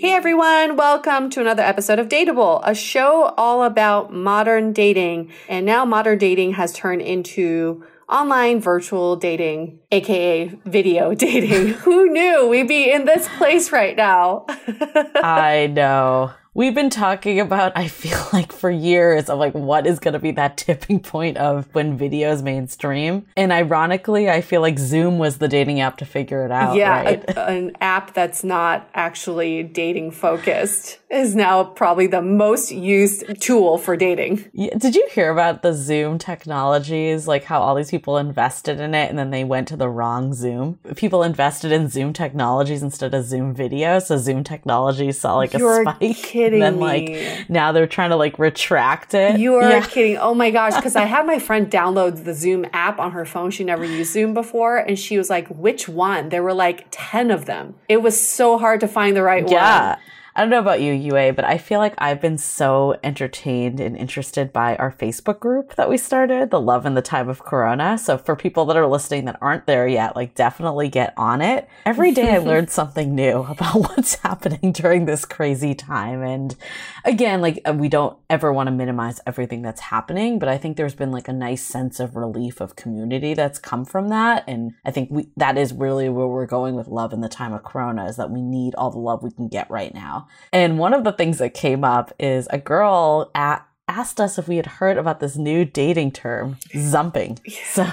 Hey everyone, welcome to another episode of Dateable, a show all about modern dating. And now modern dating has turned into online virtual dating, aka video dating. Who knew we'd be in this place right now? I know. We've been talking about, I feel like for years of like what is going to be that tipping point of when videos mainstream. And ironically, I feel like Zoom was the dating app to figure it out. Yeah, right? a, an app that's not actually dating focused is now probably the most used tool for dating. Yeah, did you hear about the Zoom technologies? Like how all these people invested in it and then they went to the wrong Zoom? People invested in Zoom technologies instead of Zoom video. So Zoom technologies saw like You're a spike. kidding and then like now they're trying to like retract it. You are Yeah. kidding. Oh my gosh. Because I had my friend download the Zoom app on her phone. She never used Zoom before. And she was like, which one? There were like 10 of them. It was so hard to find the right one. Yeah. I don't know about you, Yue, but I feel like I've been so entertained and interested by our Facebook group that we started, The Love in the Time of Corona. So for people that are listening that aren't there yet, like definitely get on it. Every day I learned something new about what's happening during this crazy time. And again, like uh, we don't ever want to minimize everything that's happening, but I think there's been like a nice sense of relief of community that's come from that. And I think we, that is really where we're going with love in the time of Corona is that we need all the love we can get right now. And one of the things that came up is a girl at asked us if we had heard about this new dating term, zumping. So,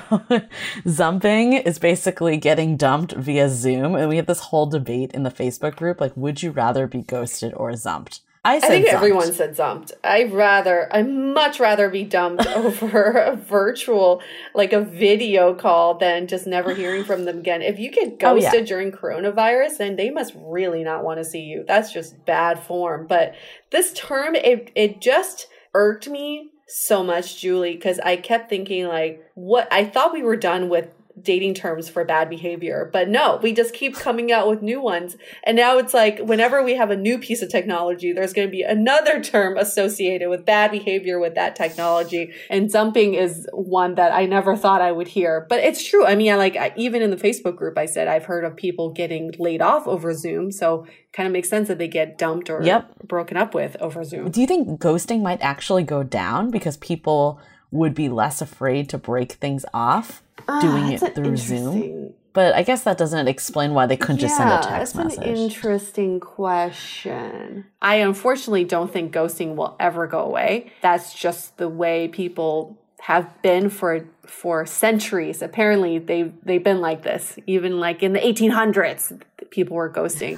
zumping is basically getting dumped via Zoom. And we had this whole debate in the Facebook group like, would you rather be ghosted or zumped? I, I think everyone said dumped. I'd rather, I'd much rather be dumped over a virtual, like a video call than just never hearing from them again. If you get ghosted oh, yeah. during coronavirus, then they must really not want to see you. That's just bad form. But this term, it, it just irked me so much, Julie, because I kept thinking like, what I thought we were done with dating terms for bad behavior. But no, we just keep coming out with new ones. And now it's like whenever we have a new piece of technology, there's going to be another term associated with bad behavior with that technology. And dumping is one that I never thought I would hear. But it's true. I mean, I like, I, even in the Facebook group, I said I've heard of people getting laid off over Zoom. So kind of makes sense that they get dumped or yep. broken up with over Zoom. Do you think ghosting might actually go down because people would be less afraid to break things off? Ah, doing it through Zoom. But I guess that doesn't explain why they couldn't yeah, just send a text that's message. an interesting question. I unfortunately don't think ghosting will ever go away. That's just the way people have been for for centuries. Apparently, they they've been like this. Even like in the 1800s, people were ghosting.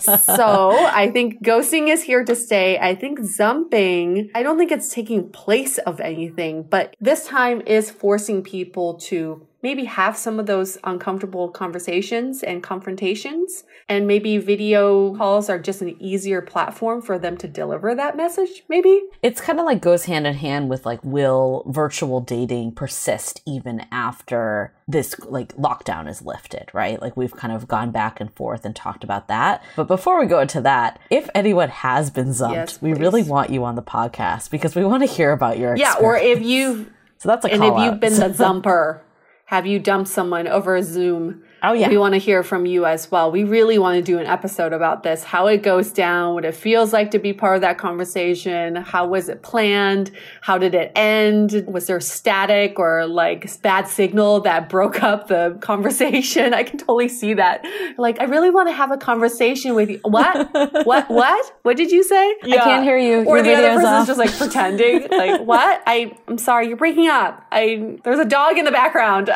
so I think ghosting is here to stay. I think zumping. I don't think it's taking place of anything, but this time is forcing people to maybe have some of those uncomfortable conversations and confrontations. And maybe video calls are just an easier platform for them to deliver that message, maybe. It's kind of like goes hand in hand with like, will virtual dating persist even after this like lockdown is lifted, right? Like we've kind of gone back and forth and talked about that. But before we go into that, if anyone has been zumped, yes, we really want you on the podcast because we want to hear about your experience. Yeah, or if you've so that's a and if you've been the zumper have you dumped someone over Zoom Oh, yeah. We want to hear from you as well. We really want to do an episode about this how it goes down, what it feels like to be part of that conversation. How was it planned? How did it end? Was there static or like bad signal that broke up the conversation? I can totally see that. Like, I really want to have a conversation with you. What? what? What? What did you say? Yeah. I can't hear you. Or Your the other person's off. just like pretending. like, what? I, I'm sorry, you're breaking up. I, there's a dog in the background.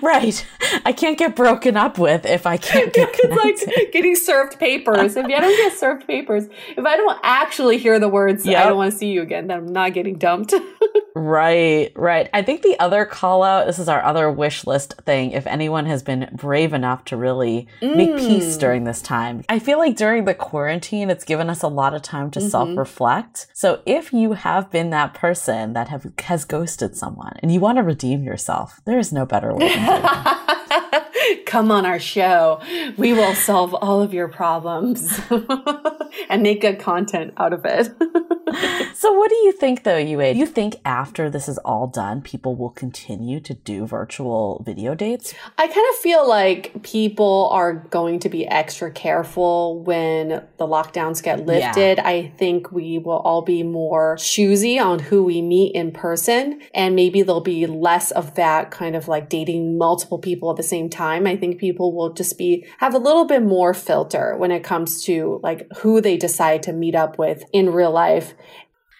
right. I can't get broken up with if I can't get It's like getting served papers. If I don't get served papers, if I don't actually hear the words, yep. I don't want to see you again, then I'm not getting dumped. right, right. I think the other call out, this is our other wish list thing. If anyone has been brave enough to really mm. make peace during this time, I feel like during the quarantine, it's given us a lot of time to mm-hmm. self reflect. So if you have been that person that have has ghosted someone and you want to redeem yourself, there is no better way come on our show. We will solve all of your problems and make good content out of it. so what do you think though, Yue? You think after this is all done, people will continue to do virtual video dates? I kind of feel like people are going to be extra careful when the lockdowns get lifted. Yeah. I think we will all be more choosy on who we meet in person and maybe there'll be less of that kind of like dating multiple people at the same time. I think people will just be have a little bit more filter when it comes to like who they decide to meet up with in real life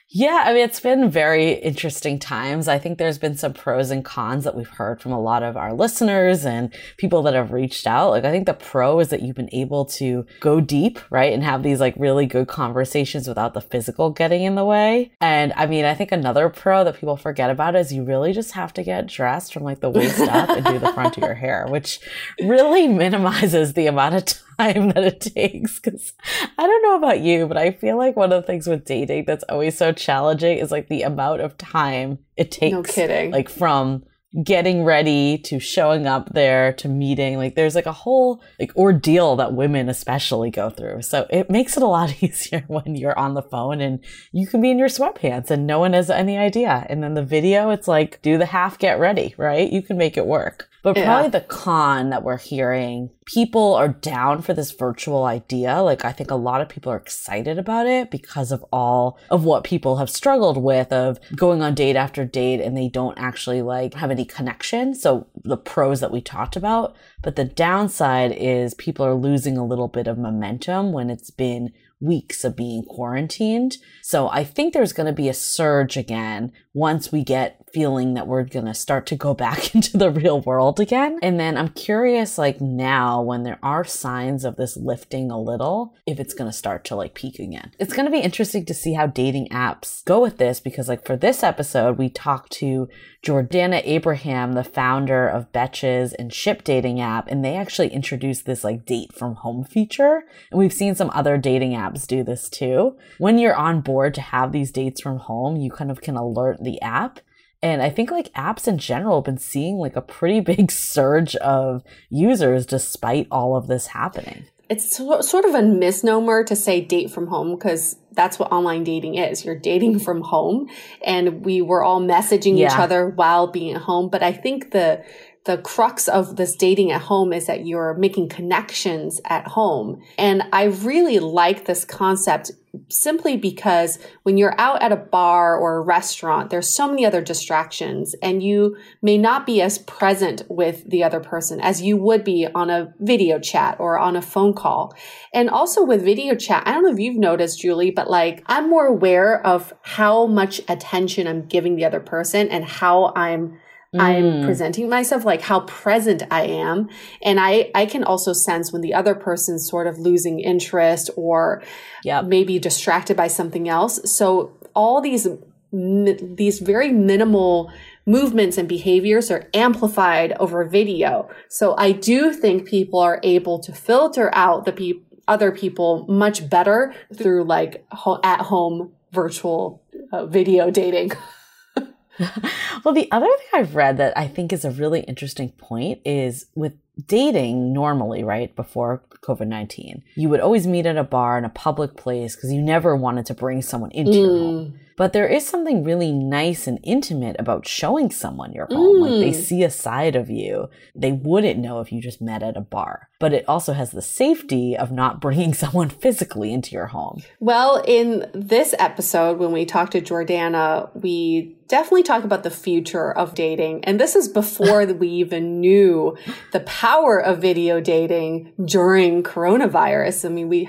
yeah, I mean, it's been very interesting times. I think there's been some pros and cons that we've heard from a lot of our listeners and people that have reached out. Like, I think the pro is that you've been able to go deep, right? And have these like really good conversations without the physical getting in the way. And I mean, I think another pro that people forget about is you really just have to get dressed from like the waist up and do the front of your hair, which really minimizes the amount of time time that it takes. Cause I don't know about you, but I feel like one of the things with dating that's always so challenging is like the amount of time it takes. No kidding. Like from getting ready to showing up there to meeting like there's like a whole like ordeal that women especially go through so it makes it a lot easier when you're on the phone and you can be in your sweatpants and no one has any idea and then the video it's like do the half get ready right you can make it work but probably the con that we're hearing, people are down for this virtual idea. Like I think a lot of people are excited about it because of all of what people have struggled with of going on date after date and they don't actually like have any connection. So the pros that we talked about, but the downside is people are losing a little bit of momentum when it's been weeks of being quarantined. So I think there's going to be a surge again once we get feeling that we're going to start to go back into the real world again. And then I'm curious, like now, when there are signs of this lifting a little, if it's going to start to like peak again. It's going to be interesting to see how dating apps go with this because, like, for this episode, we talked to Jordana Abraham, the founder of Betches and Ship dating app, and they actually introduced this like date from home feature. And we've seen some other dating apps do this too. When you're on board to have these dates from home, you kind of can alert the app and I think like apps in general have been seeing like a pretty big surge of users despite all of this happening. It's sort of a misnomer to say date from home because that's what online dating is. You're dating from home and we were all messaging yeah. each other while being at home. But I think the the crux of this dating at home is that you're making connections at home. And I really like this concept simply because when you're out at a bar or a restaurant, there's so many other distractions and you may not be as present with the other person as you would be on a video chat or on a phone call. And also with video chat, I don't know if you've noticed, Julie, but like I'm more aware of how much attention I'm giving the other person and how I'm Mm. I'm presenting myself, like how present I am. And I, I can also sense when the other person's sort of losing interest or yep. maybe distracted by something else. So all these, these very minimal movements and behaviors are amplified over video. So I do think people are able to filter out the people other people much better through like ho- at home virtual uh, video dating. well, the other thing I've read that I think is a really interesting point is with dating normally, right, before COVID 19, you would always meet at a bar in a public place because you never wanted to bring someone into mm. your home. But there is something really nice and intimate about showing someone your home. Mm. Like they mm. see a side of you they wouldn't know if you just met at a bar. But it also has the safety of not bringing someone physically into your home. Well, in this episode, when we talked to Jordana, we definitely talk about the future of dating. And this is before we even knew the power of video dating during coronavirus. I mean, we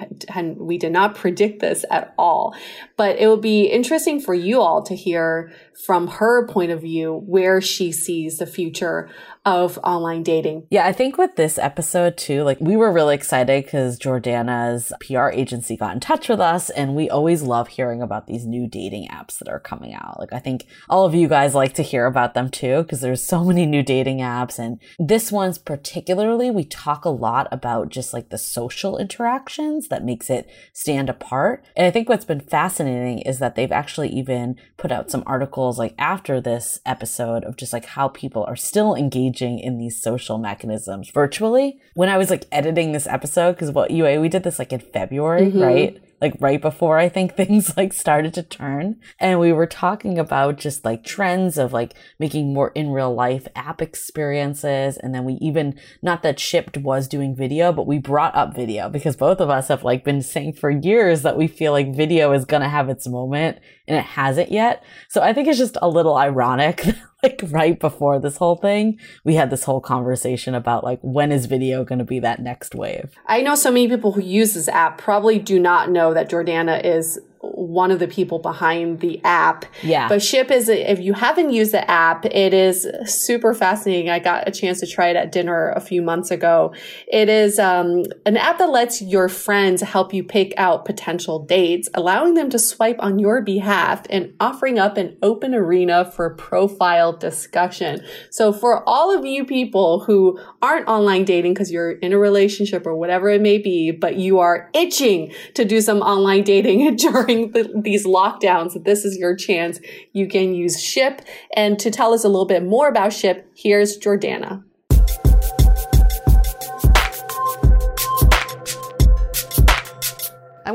we did not predict this at all. But it will be interesting for you all to hear from her point of view where she sees the future of online dating. Yeah, I think with this episode too, like we were really excited because Jordana's PR agency got in touch with us and we always love hearing about these new dating apps that are coming out. Like I think all of you guys like to hear about them too because there's so many new dating apps and this one's particularly we talk a lot about just like the social interactions that makes it stand apart. And I think what's been fascinating is that they've actually even put out some articles like after this episode of just like how people are still engaging in these social mechanisms virtually. When I was like editing this episode, because what Yue, we did this like in February, mm-hmm. right? like right before I think things like started to turn. And we were talking about just like trends of like making more in real life app experiences. And then we even, not that Shipped was doing video, but we brought up video because both of us have like been saying for years that we feel like video is going to have its moment and it hasn't yet. So I think it's just a little ironic like right before this whole thing, we had this whole conversation about like when is video going to be that next wave. I know so many people who use this app probably do not know that Jordana is one of the people behind the app. Yeah. But Ship is, if you haven't used the app, it is super fascinating. I got a chance to try it at dinner a few months ago. It is um, an app that lets your friends help you pick out potential dates, allowing them to swipe on your behalf and offering up an open arena for profile discussion. So for all of you people who aren't online dating because you're in a relationship or whatever it may be, but you are itching to do some online dating during during the, these lockdowns, this is your chance. You can use Ship. And to tell us a little bit more about Ship, here's Jordana.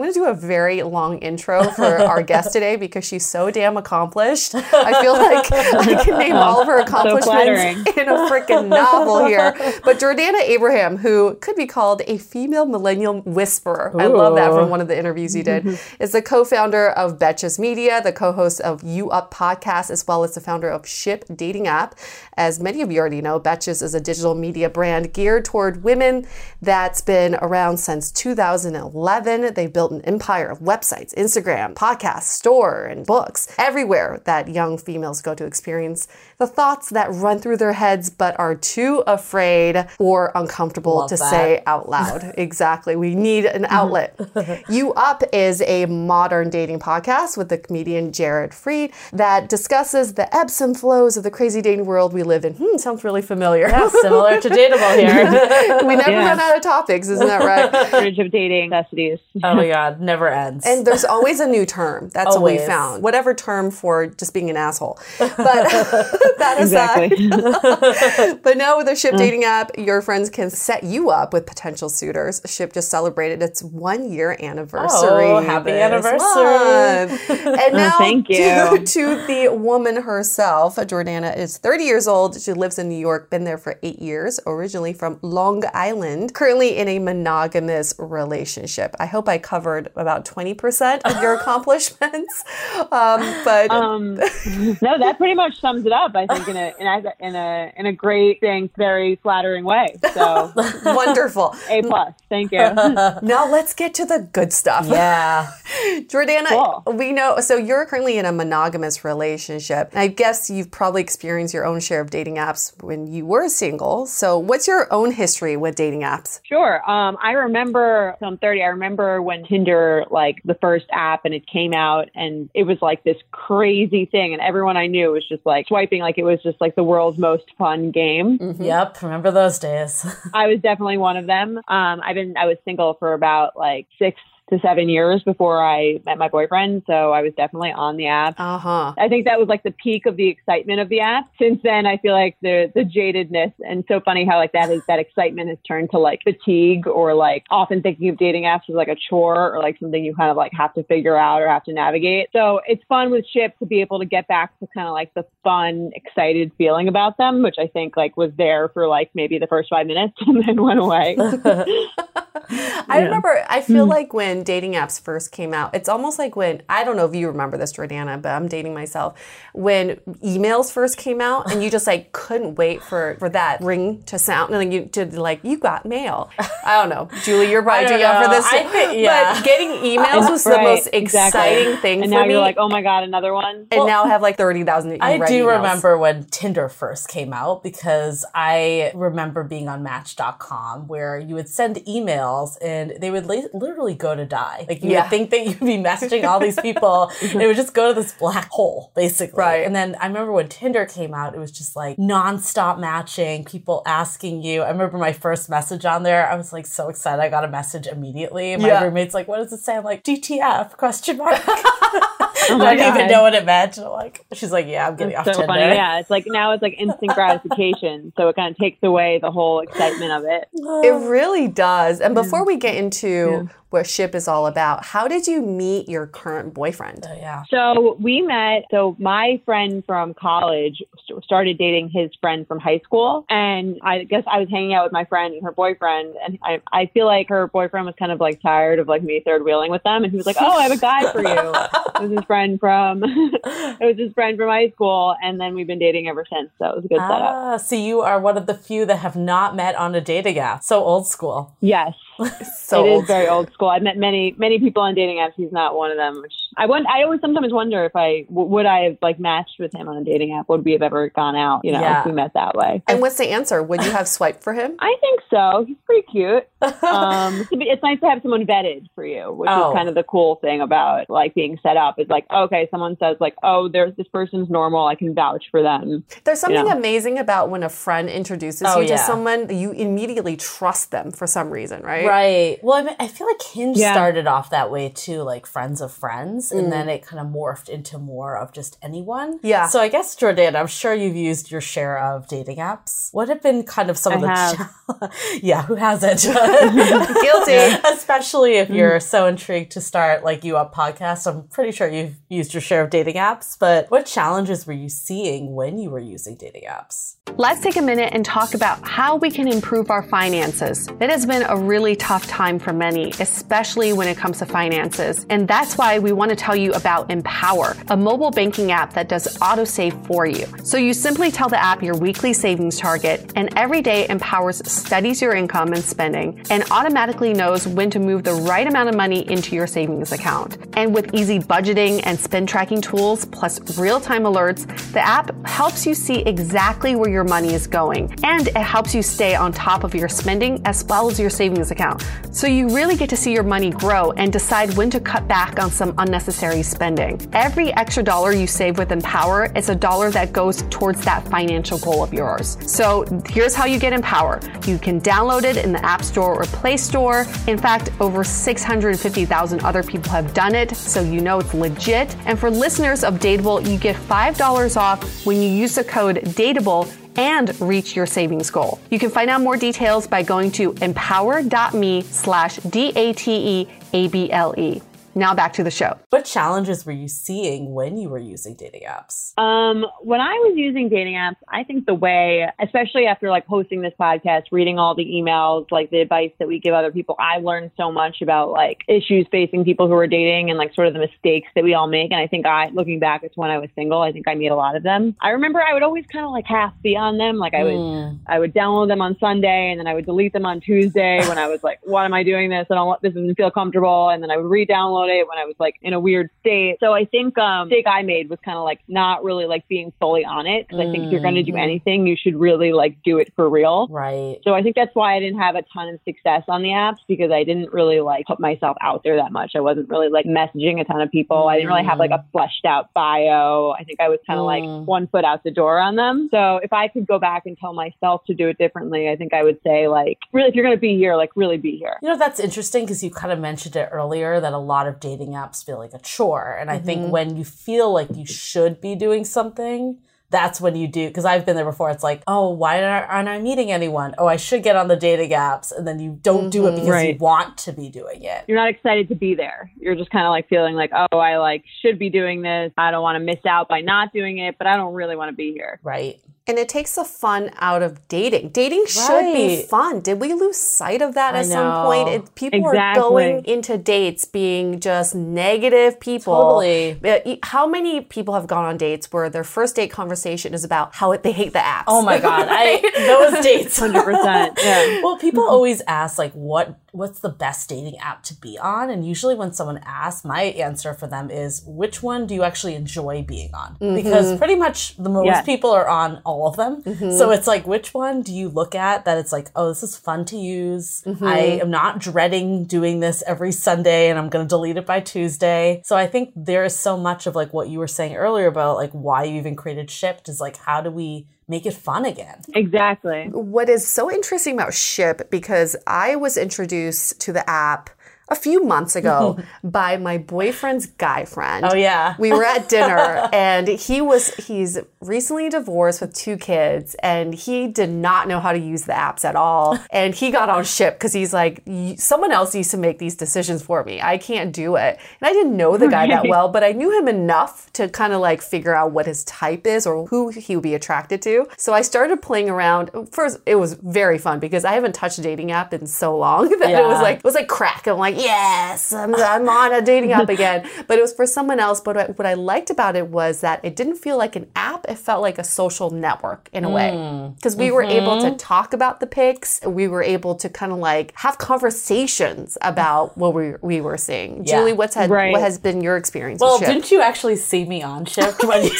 Going to do a very long intro for our guest today because she's so damn accomplished. I feel like I can name all of her accomplishments so in a freaking novel here. But Jordana Abraham, who could be called a female millennial whisperer, Ooh. I love that from one of the interviews you did, is the co founder of Betches Media, the co host of U Up podcast, as well as the founder of Ship Dating App. As many of you already know, Betches is a digital media brand geared toward women that's been around since 2011. They've built empire of websites, Instagram, podcasts, store, and books, everywhere that young females go to experience the thoughts that run through their heads but are too afraid or uncomfortable Love to that. say out loud. exactly. We need an outlet. U Up is a modern dating podcast with the comedian Jared Freid that discusses the ebbs and flows of the crazy dating world we live in. Hmm, sounds really familiar. Yeah, similar to Dateable here. we never yeah. run out of topics, isn't that right? Shortage of dating necessities. Oh my god, never ends. And there's always a new term. That's always. what we found. Whatever term for just being an asshole. But that aside. Exactly. but now with the Ship mm. dating app, your friends can set you up with potential suitors. Ship just celebrated its one year anniversary. Oh, happy anniversary. and now Thank you. To, to the woman herself, Jordana is 30 years old. She lives in New York, been there for eight years, originally from Long Island, currently in a monogamous relationship. I hope I covered about 20% of your accomplishments. Um, but um, no, that pretty much sums it up. I think in a in a in a, in a great, thing, very flattering way. So wonderful. A plus. Thank you. now let's get to the good stuff. Yeah, Jordana, cool. we know. So you're currently in a monogamous relationship. I guess you've probably experienced your own share of dating apps when you were single. So what's your own history with dating apps? Sure. Um, I remember. So I'm 30. I remember when Tinder, like the first app, and it came out, and it was like this crazy thing, and everyone I knew was just like swiping like it was just like the world's most fun game. Mm-hmm. Yep, remember those days. I was definitely one of them. Um, I've been I was single for about like six to seven years before I met my boyfriend. So I was definitely on the app. Uh huh. I think that was like the peak of the excitement of the app. Since then, I feel like the the jadedness and so funny how like that is that excitement has turned to like fatigue or like often thinking of dating apps as like a chore or like something you kind of like have to figure out or have to navigate. So it's fun with Ship to be able to get back to kind of like the fun, excited feeling about them, which I think like was there for like maybe the first five minutes and then went away. I yeah. remember, I feel mm. like when dating apps first came out, it's almost like when, I don't know if you remember this, Jordana, but I'm dating myself. When emails first came out and you just like couldn't wait for, for that ring to sound and then you to like, you got mail. I don't know. Julie, you're probably too young for this. I think, yeah. But getting emails was right, the most exciting exactly. thing and for now you're like, oh my God, another one. And well, now have like 30,000 I do emails. remember when Tinder first came out because I remember being on Match.com where you would send emails and they would li- literally go to die. Like you yeah. would think that you'd be messaging all these people, and it would just go to this black hole, basically. Right. And then I remember when Tinder came out, it was just like nonstop matching, people asking you. I remember my first message on there. I was like so excited. I got a message immediately. My yeah. roommate's like, "What does it say?" I'm like, "DTF?" Question mark. Oh I didn't even know what it meant. like, she's like, yeah, I'm getting it's off so Tinder. Funny. Yeah, it's like now it's like instant gratification, so it kind of takes away the whole excitement of it. It really does. And before we get into yeah what Ship is all about. How did you meet your current boyfriend? Uh, yeah. So we met. So my friend from college started dating his friend from high school, and I guess I was hanging out with my friend and her boyfriend, and I I feel like her boyfriend was kind of like tired of like me third wheeling with them, and he was like, "Oh, I have a guy for you." it was his friend from it was his friend from high school, and then we've been dating ever since. So it was a good ah, setup. So you are one of the few that have not met on a dating app. So old school. Yes. so it is very old school. I've met many many people on dating apps. He's not one of them. Which I want. I always sometimes wonder if I w- would I have like matched with him on a dating app. Would we have ever gone out? You know, yeah. if we met that way. And what's the answer? Would you have swiped for him? I think so. He's pretty cute. Um, it's nice to have someone vetted for you, which oh. is kind of the cool thing about like being set up. Is like okay, someone says like, oh, there's this person's normal. I can vouch for them. There's something you know? amazing about when a friend introduces oh, you yeah. to someone, you immediately trust them for some reason, right? Right. Well, I, mean, I feel like Hinge yeah. started off that way too, like friends of friends, and mm. then it kind of morphed into more of just anyone. Yeah. So I guess Jordan, I'm sure you've used your share of dating apps. What have been kind of some I of the have. yeah, who hasn't? Guilty. Especially if you're mm. so intrigued to start like U Up podcast. I'm pretty sure you've used your share of dating apps, but what challenges were you seeing when you were using dating apps? Let's take a minute and talk about how we can improve our finances. It has been a really really tough time for many, especially when it comes to finances. And that's why we want to tell you about Empower, a mobile banking app that does autosave for you. So you simply tell the app your weekly savings target, and every day Empowers studies your income and spending and automatically knows when to move the right amount of money into your savings account. And with easy budgeting and spend tracking tools, plus real time alerts, the app helps you see exactly where your money is going. And it helps you stay on top of your spending as well as your savings account. So you really get to see your money grow and decide when to cut back on some unnecessary spending. Every extra dollar you save with Empower is a dollar that goes towards that financial goal of yours. So here's how you get Empower. You can download it in the App Store or Play Store. In fact, over 650,000 other people have done it, so you know it's legit. And for listeners of Dateable, you get $5 off when you use the code DATEABLE and reach your savings goal. You can find out more details by going to empower.me slash D-A-T-E-A-B-L-E. Now back to the show. What challenges were you seeing when you were using dating apps? Um, when I was using dating apps, I think the way, especially after like hosting this podcast, reading all the emails, like the advice that we give other people, I learned so much about like issues facing people who are dating and like sort of the mistakes that we all make. And I think I, looking back, it's when I was single. I think I made a lot of them. I remember I would always kind of like half be on them. Like I would, mm. I would download them on Sunday and then I would delete them on Tuesday when I was like, why am I doing this? I don't, this doesn't feel comfortable. And then I would re-download download it when I was like in a weird state. So I think um mistake I made was kind of like not really like being fully on it because mm-hmm. I think if you're going to do mm-hmm. anything, you should really like do it for real. Right. So I think that's why I didn't have a ton of success on the apps because I didn't really like put myself out there that much. I wasn't really like messaging a ton of people. Mm-hmm. I didn't really have like a mm. fleshed out bio. I think I was kind of mm. like one foot out the door on them. So if I could go back and tell myself to do it differently, I think I would say like really if you're going to be here, like really be here. You know that's interesting because you kind of mentioned it earlier that a lot of dating apps feel like a chore. And I mm-hmm. think when you feel like you should be doing something, that's when you do because I've been there before. It's like, oh, why aren't I meeting anyone? Oh, I should get on the dating apps, and then you don't mm-hmm, do it mm-hmm. because right. you want to be doing it. You're not excited to be there. You're just kind of like feeling like, oh, I like should be doing this. I don't want to miss out by not doing it, but I don't really want to be here. Right. And it takes the fun out of dating. Dating right. should be fun. Did we lose sight of that I at know. some point? It, people exactly. are going into dates being just negative people. Totally. Uh, how many people have gone on dates where their first date conversation is about how they hate the apps? Oh my god, I those dates, hundred percent. Yeah. Well, people always ask like, what what's the best dating app to be on? And usually when someone asks, my answer for them is, which one do you actually enjoy being on? Mm-hmm. Because pretty much the most yes. people are on all of them. Mm-hmm. So it's like, which one do you look at that it's like, oh, this is fun to use. Mm-hmm. I am not dreading doing this every Sunday and I'm going to delete it by Tuesday. So I think there is so much of like what you were saying earlier about like why you even created Ship is like, how do we make it fun again. Exactly. What is so interesting about Ship, because I was introduced to the app a few months ago by my boyfriend's guy friend. Oh yeah. We were at dinner and he was he's recently divorced with two kids and he did not know how to use the apps at all. And he got on Ship cuz he's like someone else needs to make these decisions for me. I can't do it. And I didn't know the guy that well, but I knew him enough to kind of like figure out what his type is or who he would be attracted to. So I started playing around. First it was very fun because I haven't touched a dating app in so long that yeah. it was like it was like crack. I'm like, yes, I'm, I'm on a dating app again. But it was for someone else. But what I liked about it was that it didn't feel like an app. It felt like a social network in a mm. way. Because we mm-hmm. were able to mm-hmm. talk about the pics. We were able to kind of like have conversations about what we, we were seeing. Yeah. Julie, what's had, right. what has been your experience Well, didn't you actually see me on Ship when you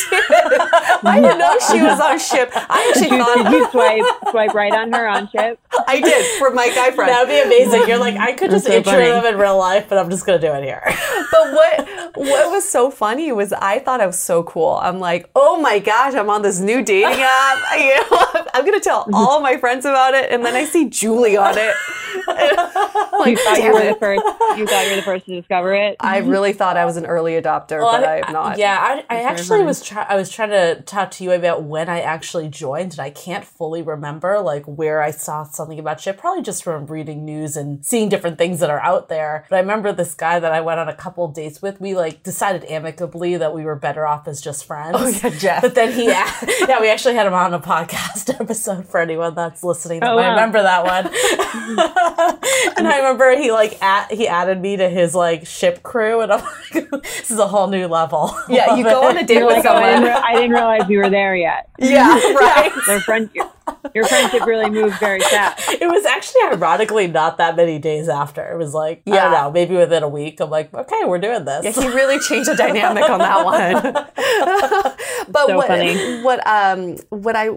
I didn't know she was on Ship. I actually thought. Did you swipe, swipe right on her on Ship? I did for my guy friend. That would be amazing. You're like, I could just so intro them in real life, but I'm just gonna do it here. but what what was so funny was I thought I was so cool. I'm like, oh my gosh, I'm on this new dating app. You know, I'm gonna tell all my friends about it, and then I see Julie on it. like, you thought you were the first. You thought you were the first to discover it. I really thought I was an early adopter, well, but I, am not. Yeah, I, I actually was. Try- I was trying to talk to you about when I actually joined, and I can't fully remember like where I saw something about Ship. Probably just from reading news and seeing different things that are out there. But I remember this guy that I went on a couple dates with, we like decided amicably that we were better off as just friends. Oh yeah, Jeff. But then he, yeah, we actually had him on a podcast episode for anyone that's listening. That Oh, wow. remember that one. and I remember he like at, he added me to his like ship crew, and I'm like, this is a whole new level. yeah, you go on a date You're with like, oh, I, didn't someone. re- I didn't realize you were there yet. yeah, right. Their friend, your, your friendship really moved very fast. It was actually ironically not that many days after. It was like, I Yeah. don't know, maybe within a week. I'm like, okay, we're doing this. Yeah, he really changed the dynamic on that one. but So what, funny. what um what I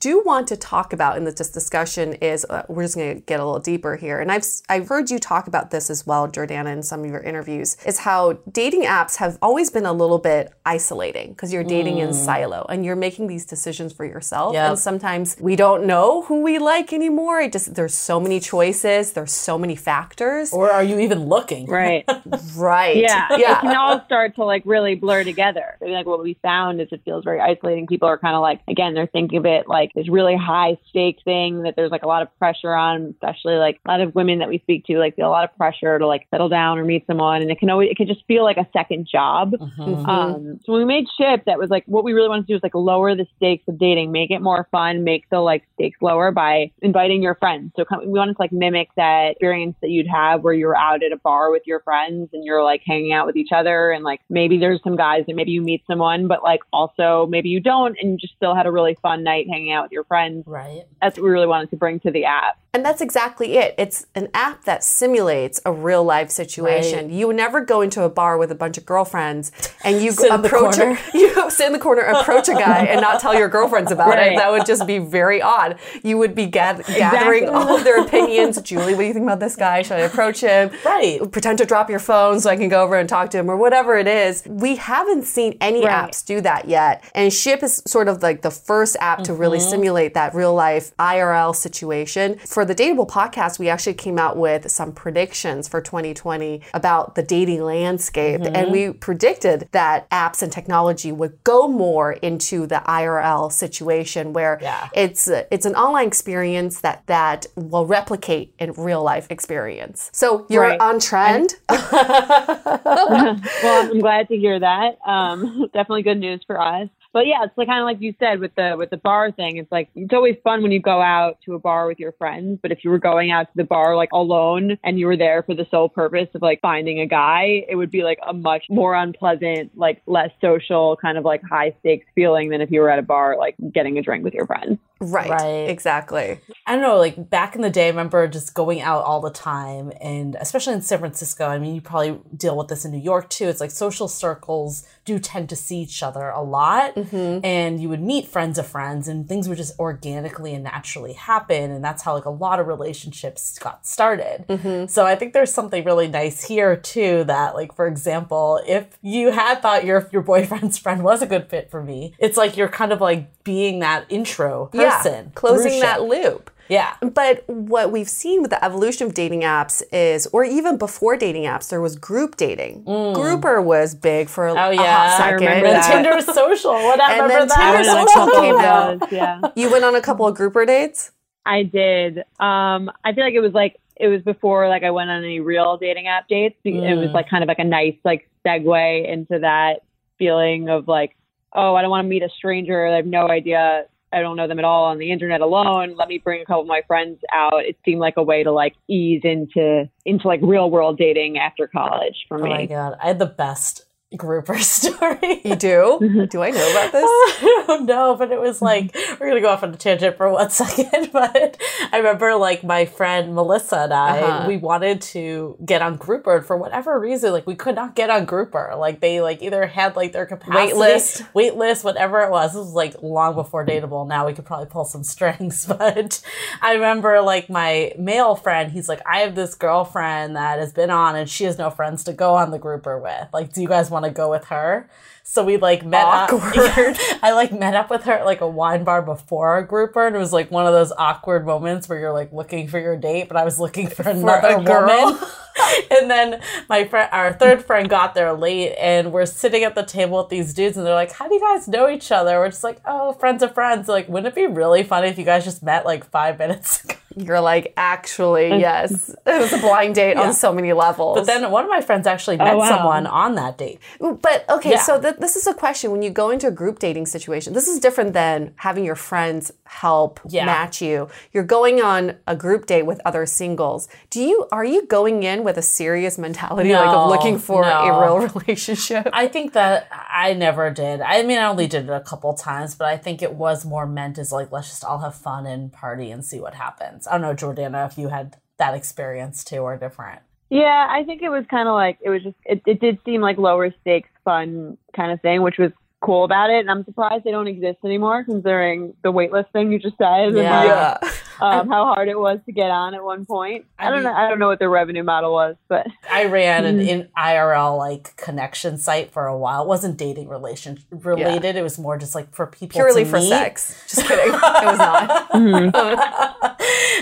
do want to talk about in this discussion is uh, we're just going to get a little deeper here, and I've s- I've heard you talk about this as well, Jordana, in some of your interviews. Is how dating apps have always been a little bit isolating because you're dating in silo and you're making these decisions for yourself, Yep. and sometimes we don't know who we like anymore. It just there's so many choices, there's so many factors. or are you even looking? Right. right? Yeah. yeah. It yeah. can all start to like really blur together. I mean, like what we found is it feels very isolating. People are kind of like, again, they're thinking of it like this really high stake thing that there's like a lot of pressure on, especially like a lot of women that we speak to, like feel a lot of pressure to like settle down or meet someone. And it can always, it can just feel like a second job. Mhm. Um, so when we made Ship, that was like what we really wanted to do is like lower the stakes of dating, make it more fun, make the like stakes lower by inviting your friends. So come, we wanted to like mimic that experience that you'd have where you're out at a bar with your friends and you're like hanging out with each other, and like maybe there's some guys and maybe you meet someone, but like also maybe you don't, and you just still had a really fun night hanging out with your friends. Right. That's what we really wanted to bring to the app. And that's exactly it. It's an app that simulates a real life situation. You would never go into a bar with a bunch of girlfriends and you approach a, you sit in the corner, approach a guy, and not tell your girlfriends about it. That would just be very odd. You would be gath- gathering all of their opinions. Julie, what do you think about this guy? Should I approach him? Right. Pretend to drop your phone so I can go over and talk to him, or whatever it is. We haven't seen any Right. apps do that yet. And Ship is sort of like the first app to really simulate that real life IRL situation. For the Dateable podcast, we actually came out with some predictions for 2020 about the dating landscape. And we predicted that apps and technology would go more into the IRL situation where Yeah. it's it's an online experience that that will replicate in real life experience. So you're Right. on trend. well, I'm glad to hear that. Um, definitely good news for us. But yeah, it's like kind of like you said with the with the bar thing. It's like it's always fun when you go out to a bar with your friends. But if you were going out to the bar like alone and you were there for the sole purpose of like finding a guy, it would be like a much more unpleasant, like less social, kind of like high stakes feeling than if you were at a bar like getting a drink with your friends. right. Right. Exactly. I don't know, like back in the day, I remember just going out all the time, and especially in San Francisco. I mean, you probably deal with this in New York too. It's like social circles do tend to see each other a lot, mm-hmm. and you would meet friends of friends, and things would just organically and naturally happen, and that's how like a lot of relationships got started. Mm-hmm. So I think there's something really nice here too. That like, for example, if you had thought your your boyfriend's friend was a good fit for me, it's like you're kind of like being that intro person, Yeah. Closing that loop. Yeah. But what we've seen with the evolution of dating apps is, or even before dating apps, there was group dating. Grouper was big for a, Mm. Oh, a yeah. hot I second. remember that. Tinder social. What I And remember then Tinder social came out. Yeah. You went on a couple of grouper dates? I did. Um, I feel like it was like it was before like I went on any real dating app dates. It was Mm. like kind of like a nice like segue into that feeling of like, oh, I don't want to meet a stranger. I have no idea. I don't know them at all on the internet alone. Let me bring a couple of my friends out. It seemed like a way to like ease into into like real world dating after college for me. Oh my god, I had the best grouper story. You do? do I know about this? I don't know, but it was like we're gonna go off on a tangent for one second. But I remember like my friend Melissa and I, Uh-huh. we wanted to get on Grouper and for whatever reason, like we could not get on Grouper. Like they like either had like their capacity Waitlist. wait list, whatever it was. This was like long before dateable. Now we could probably pull some strings. But I remember like my male friend, he's like, I have this girlfriend that has been on and she has no friends to go on the grouper with. Like, do you guys want to go with her? So we like met Awkward. up. I like met up with her at like a wine bar before our grouper, and it was like one of those awkward moments where you're like looking for your date, but I was looking for another a girl. woman. and then my friend, our third friend, got there late, and we're sitting at the table with these dudes, and they're like, "How do you guys know each other?" We're just like, "Oh, friends of friends." Like, wouldn't it be really funny if you guys just met like five minutes ago? You're like, actually, yes. It was a blind date yeah. on so many levels. But then one of my friends actually met oh, wow. someone on that date. But okay, yeah. so th- this is a question. When you go into a group dating situation, this is different than having your friends help yeah. match you. You're going on a group date with other singles. Do you are you going in with a serious mentality, no, like of looking for no. a real relationship? I think that I never did. I mean, I only did it a couple times, but I think it was more meant as like let's just all have fun and party and see what happens. I don't know, Jordana, if you had that experience too or different. Yeah, I think it was kind of like it was just it, it did seem like lower stakes fun kind of thing, which was cool about it. And I'm surprised they don't exist anymore, considering the waitlist thing you just said. Yeah. And, um, how hard it was to get on at one point. I, I don't mean, know. I don't know what the revenue model was, but I ran an in IRL like connection site for a while. It wasn't dating relation related. Yeah. It was more just like for people purely for meet. sex. Just kidding. it was not. Mm-hmm.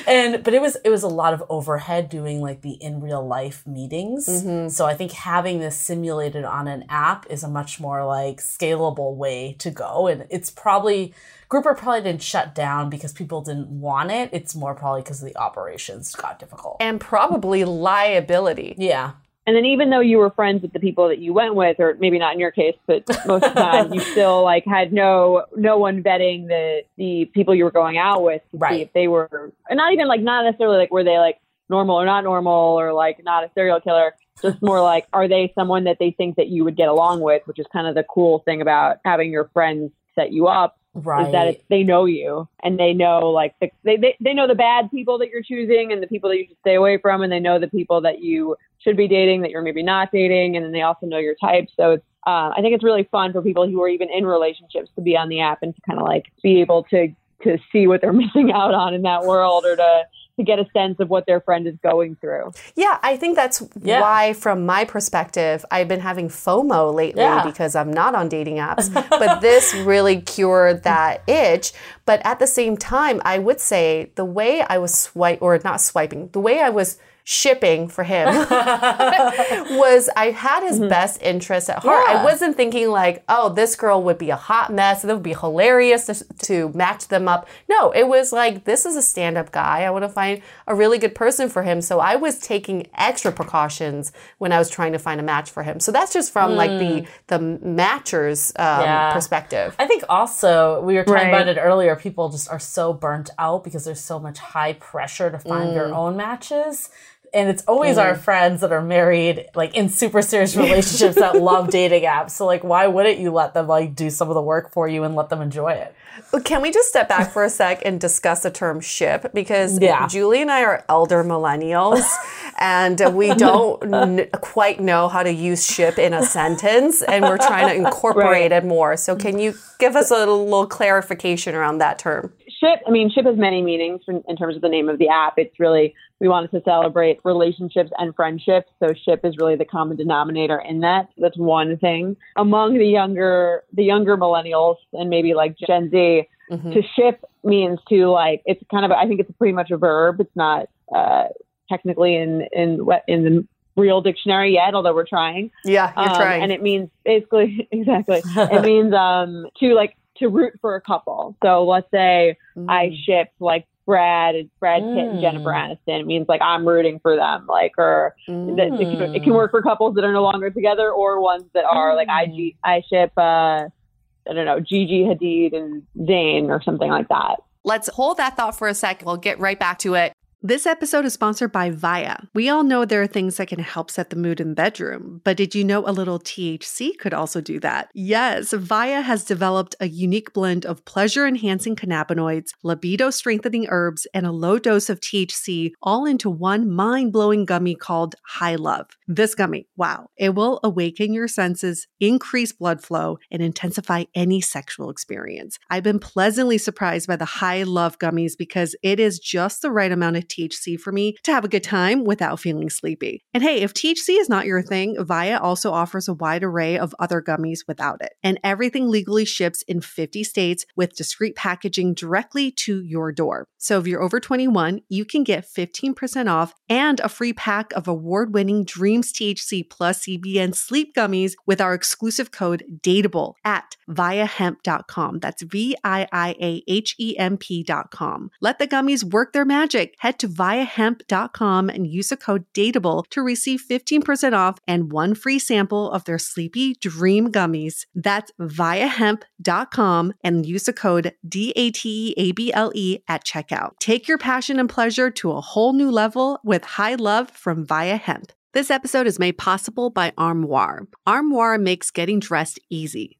and but it was it was a lot of overhead doing like the in real life meetings. Mm-hmm. So I think having this simulated on an app is a much more like scalable way to go, and it's probably Grouper probably didn't shut down because people didn't want it. It's more probably because the operations got difficult. And probably liability. Yeah. And then even though you were friends with the people that you went with, or maybe not in your case, but most of the time, you still like had no no one vetting the the people you were going out with to right. see if they were, and not even like not necessarily like were they like normal or not normal or like not a serial killer just more like are they someone that they think that you would get along with which is kind of the cool thing about having your friends set you up Right. Is that they know you and they know like the, they, they they know the bad people that you're choosing and the people that you should stay away from and they know the people that you should be dating that you're maybe not dating and then they also know your type. So it's uh, I think it's really fun for people who are even in relationships to be on the app and to kind of like be able to to see what they're missing out on in that world or to to get a sense of what their friend is going through. Yeah, I think that's yeah. why, from my perspective, I've been having FOMO lately yeah. because I'm not on dating apps. but this really cured that itch. But at the same time, I would say the way I was swipe or not swiping, the way I was shipping for him was I had his mm-hmm. best interest at heart. Yeah. I wasn't thinking like, oh, this girl would be a hot mess. It would be hilarious to, to match them up. No, it was like, this is a stand up guy. I want to find a really good person for him. So I was taking extra precautions when I was trying to find a match for him. So that's just from mm. like the, mm. the matcher's um, yeah. perspective. I think also, we were talking right. about it earlier, people just are so burnt out because there's so much high pressure to find mm. your own matches and it's always mm. our friends that are married like in super serious relationships that love dating apps so like why wouldn't you let them like do some of the work for you and let them enjoy it can we just step back for a sec and discuss the term ship because yeah. julie and i are elder millennials and we don't n- quite know how to use ship in a sentence and we're trying to incorporate right. it more so can you give us a little clarification around that term ship i mean ship has many meanings in, in terms of the name of the app it's really we wanted to celebrate relationships and friendships. So ship is really the common denominator in that. That's one thing. Among the younger the younger millennials and maybe like Gen Z, mm-hmm. to ship means to like it's kind of I think it's pretty much a verb. It's not uh, technically in in in the real dictionary yet, although we're trying. Yeah, you're um, trying. And it means basically exactly. it means um to like to root for a couple. So let's say mm. I ship like Brad and Brad Pitt mm. and Jennifer mm. Aniston. It means like I'm rooting for them, like or mm. that it can, it can, work for couples that are no longer together or ones that are mm. like I mm. I ship uh I don't know Gigi Hadid and Zayn or something like that. Let's hold that thought for a second. We'll get right back to it. This episode is sponsored by Viia. We all know there are things that can help set the mood in the bedroom, but did you know a little THC could also do that? Yes, Viia has developed a unique blend of pleasure enhancing cannabinoids, libido strengthening herbs, and a low dose of THC all into one mind blowing gummy called High Love. This gummy, wow, it will awaken your senses, increase blood flow, and intensify any sexual experience. I've been pleasantly surprised by the high love gummies because it is just the right amount of THC for me to have a good time without feeling sleepy. And hey, if THC is not your thing, Viia also offers a wide array of other gummies without it. And everything legally ships in 50 states with discreet packaging directly to your door. So if you're over 21, you can get 15% off and a free pack of award winning Dreams THC plus CBN sleep gummies with our exclusive code DATEABLE at viiahemp.com. That's V I I A H E M P.com. Let the gummies work their magic. Head to viiahemp.com and use the code DATEABLE to receive 15% off and one free sample of their Sleepy Dream gummies. That's viiahemp.com and use the code D A T E A B L E at checkout. Take your passion and pleasure to a whole new level with high love from Viia Hemp. This episode is made possible by Armoire. Armoire makes getting dressed easy.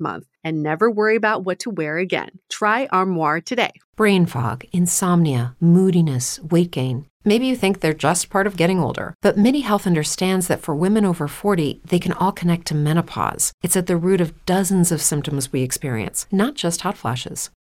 month and never worry about what to wear again. Try Armoire today. Brain fog, insomnia, moodiness, weight gain. Maybe you think they're just part of getting older, but MIDI Health understands that for women over 40, they can all connect to menopause. It's at the root of dozens of symptoms we experience, not just hot flashes.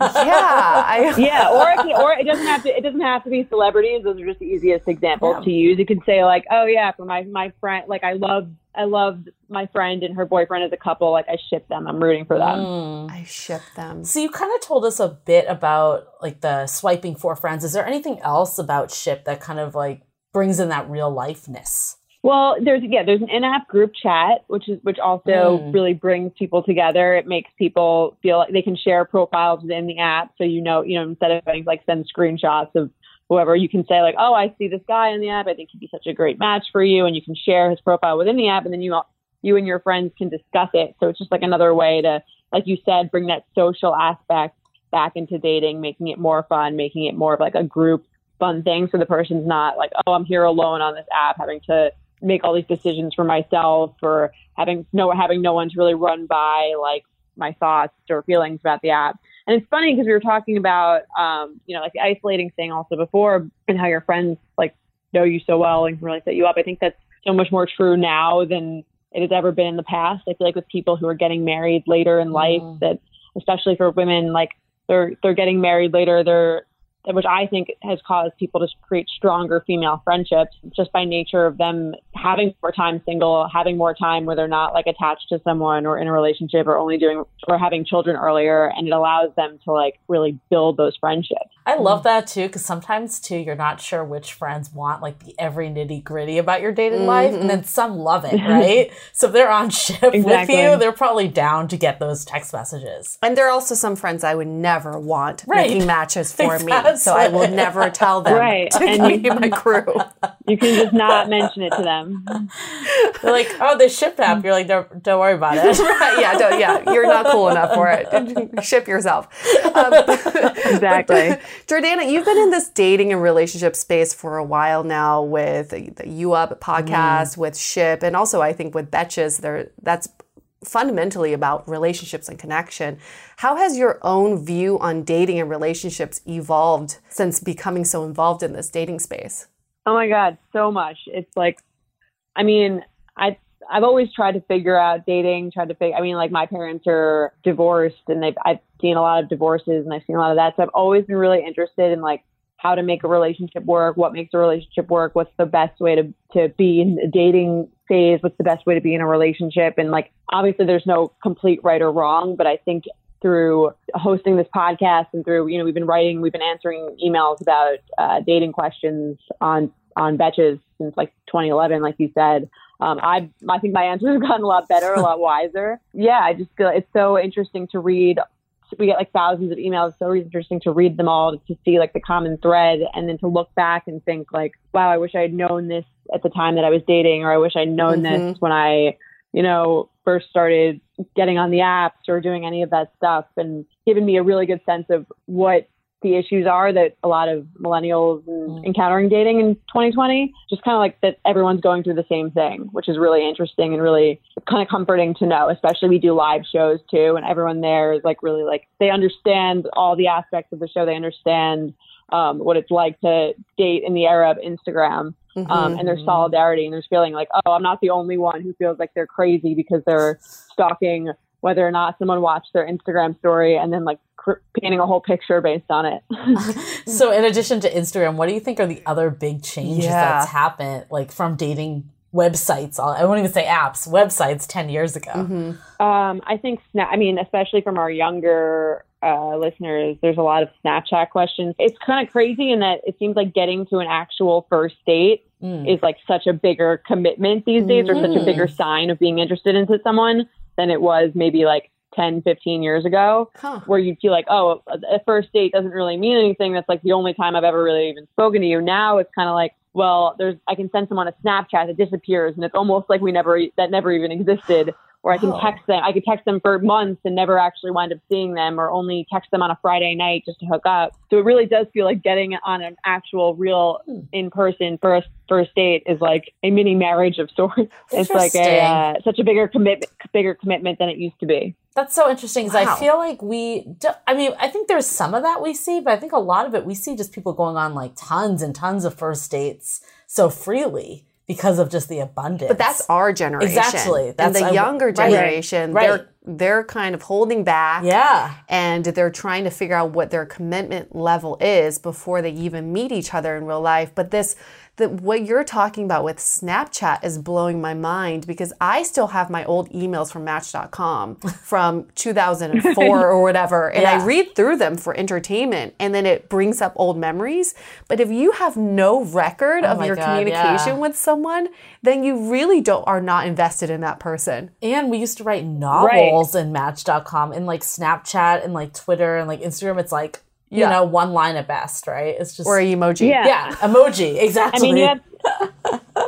Yeah, I, yeah, or it, can, or it doesn't have to. It doesn't have to be celebrities. Those are just the easiest examples to use. You can say like, oh yeah, for my my friend, like I love I love my friend and her boyfriend as a couple. Like I ship them. I'm rooting for them. Mm. I ship them. So you kind of told us a bit about like the swiping for friends. Is there anything else about Ship that kind of like brings in that real lifeness? Well, there's yeah, there's an in-app group chat, which is which also Mm. really brings people together. It makes people feel like they can share profiles within the app, so you know, you know, instead of having like send screenshots of whoever, you can say like, oh, I see this guy in the app. I think he'd be such a great match for you, and you can share his profile within the app, and then you you and your friends can discuss it. So it's just like another way to, like you said, bring that social aspect back into dating, making it more fun, making it more of like a group fun thing. So the person's not like, oh, I'm here alone on this app, having to make all these decisions for myself or having no having no one to really run by like my thoughts or feelings about the app. And it's funny because we were talking about um, you know, like the isolating thing also before and how your friends like know you so well and can really set you up. I think that's so much more true now than it has ever been in the past. I feel like with people who are getting married later in life, Mm. that especially for women, like they're they're getting married later, they're which I think has caused people to create stronger female friendships just by nature of them having more time single, having more time where they're not like attached to someone or in a relationship or only doing or having children earlier. And it allows them to like really build those friendships. I love that too, because sometimes too, you're not sure which friends want like the every nitty gritty about your dating life, and then some love it, right? so if they're on ship with you, they're probably down to get those text messages. And there are also some friends I would never want Right. making matches for me. So I will never tell them Right. to And be my crew. You can just not mention it to them. They're like, oh, the ship app. You're like, don't, don't worry about it. right, yeah, don't, yeah, you're not cool enough for it. Ship yourself. Um, Exactly. Jordana, you've been in this dating and relationship space for a while now with the, U Up podcast, mm-hmm. with Ship, and also I think with Betches. There, that's fundamentally about relationships and connection. How has your own view on dating and relationships evolved since becoming so involved in this dating space? Oh my God, so much. It's like, I mean, I I've always tried to figure out dating, tried to figure. I mean, like my parents are divorced, and they've I've seen a lot of divorces, and I've seen a lot of that. So I've always been really interested in like how to make a relationship work, what makes a relationship work, what's the best way to to be in the dating phase, what's the best way to be in a relationship, and like obviously there's no complete right or wrong, but I think through hosting this podcast and through you know we've been writing we've been answering emails about uh, dating questions on on Betches since like 2011 like you said um, I I think my answers have gotten a lot better a lot wiser. Yeah I just feel it's so interesting to read. We get like thousands of emails. It's so interesting to read them all to see like the common thread and then to look back and think like wow I wish I had known this at the time that I was dating or I wish I'd known Mhm. this when I you know, first started getting on the apps or doing any of that stuff and given me a really good sense of what the issues are that a lot of millennials are encountering dating in 2020. Just kind of like that everyone's going through the same thing, which is really interesting and really kind of comforting to know. Especially we do live shows too, and everyone there is like really like they understand all the aspects of the show. They understand um, what it's like to date in the era of Instagram um, and there's solidarity and there's feeling like, oh, I'm not the only one who feels like they're crazy because they're stalking whether or not someone watched their Instagram story and then like painting a whole picture based on it. so in addition to Instagram, what do you think are the other big changes Yeah. that's happened, like from dating websites? I won't even say apps, websites ten years ago. Um, I think, Sna- I mean, especially from our younger uh, listeners, there's a lot of Snapchat questions. It's kind of crazy in that it seems like getting to an actual first date Mm. is like such a bigger commitment these days, or such a bigger sign of being interested into someone than it was maybe like 10, 15 years ago, Huh. where you'd feel like, oh, a first date doesn't really mean anything. That's like the only time I've ever really even spoken to you. Now it's kind of like, well, there's I can send someone a Snapchat that disappears, and it's almost like we never that never even existed. Or I can Oh. text them. I could text them for months and never actually wind up seeing them, or only text them on a Friday night just to hook up. So it really does feel like getting on an actual, real, Hmm. in-person first first date is like a mini marriage of sorts. It's like a uh, such a bigger commitment, bigger commitment than it used to be. That's so interesting because Wow. I feel like we, do, I mean, I think there's some of that we see, but I think a lot of it we see just people going on like tons and tons of first dates so freely because of just the abundance. But that's our generation. Exactly. and the younger generation, Right. they're they're kind of holding back. yeah. and they're trying to figure out what their commitment level is before they even meet each other in real life. But this, the, what you're talking about with Snapchat is blowing my mind because I still have my old emails from Match.com from 2004 or whatever, and Yeah. I read through them for entertainment, and then it brings up old memories. But if you have no record Oh of your God, communication yeah. with someone, then you really don't are not invested in that person. And we used to write novels in Match.com and like Snapchat and like Twitter and like Instagram. It's like, you Yeah. know, one line at best, right? It's just. Or a emoji. Yeah. yeah, emoji. Exactly. I mean, you have,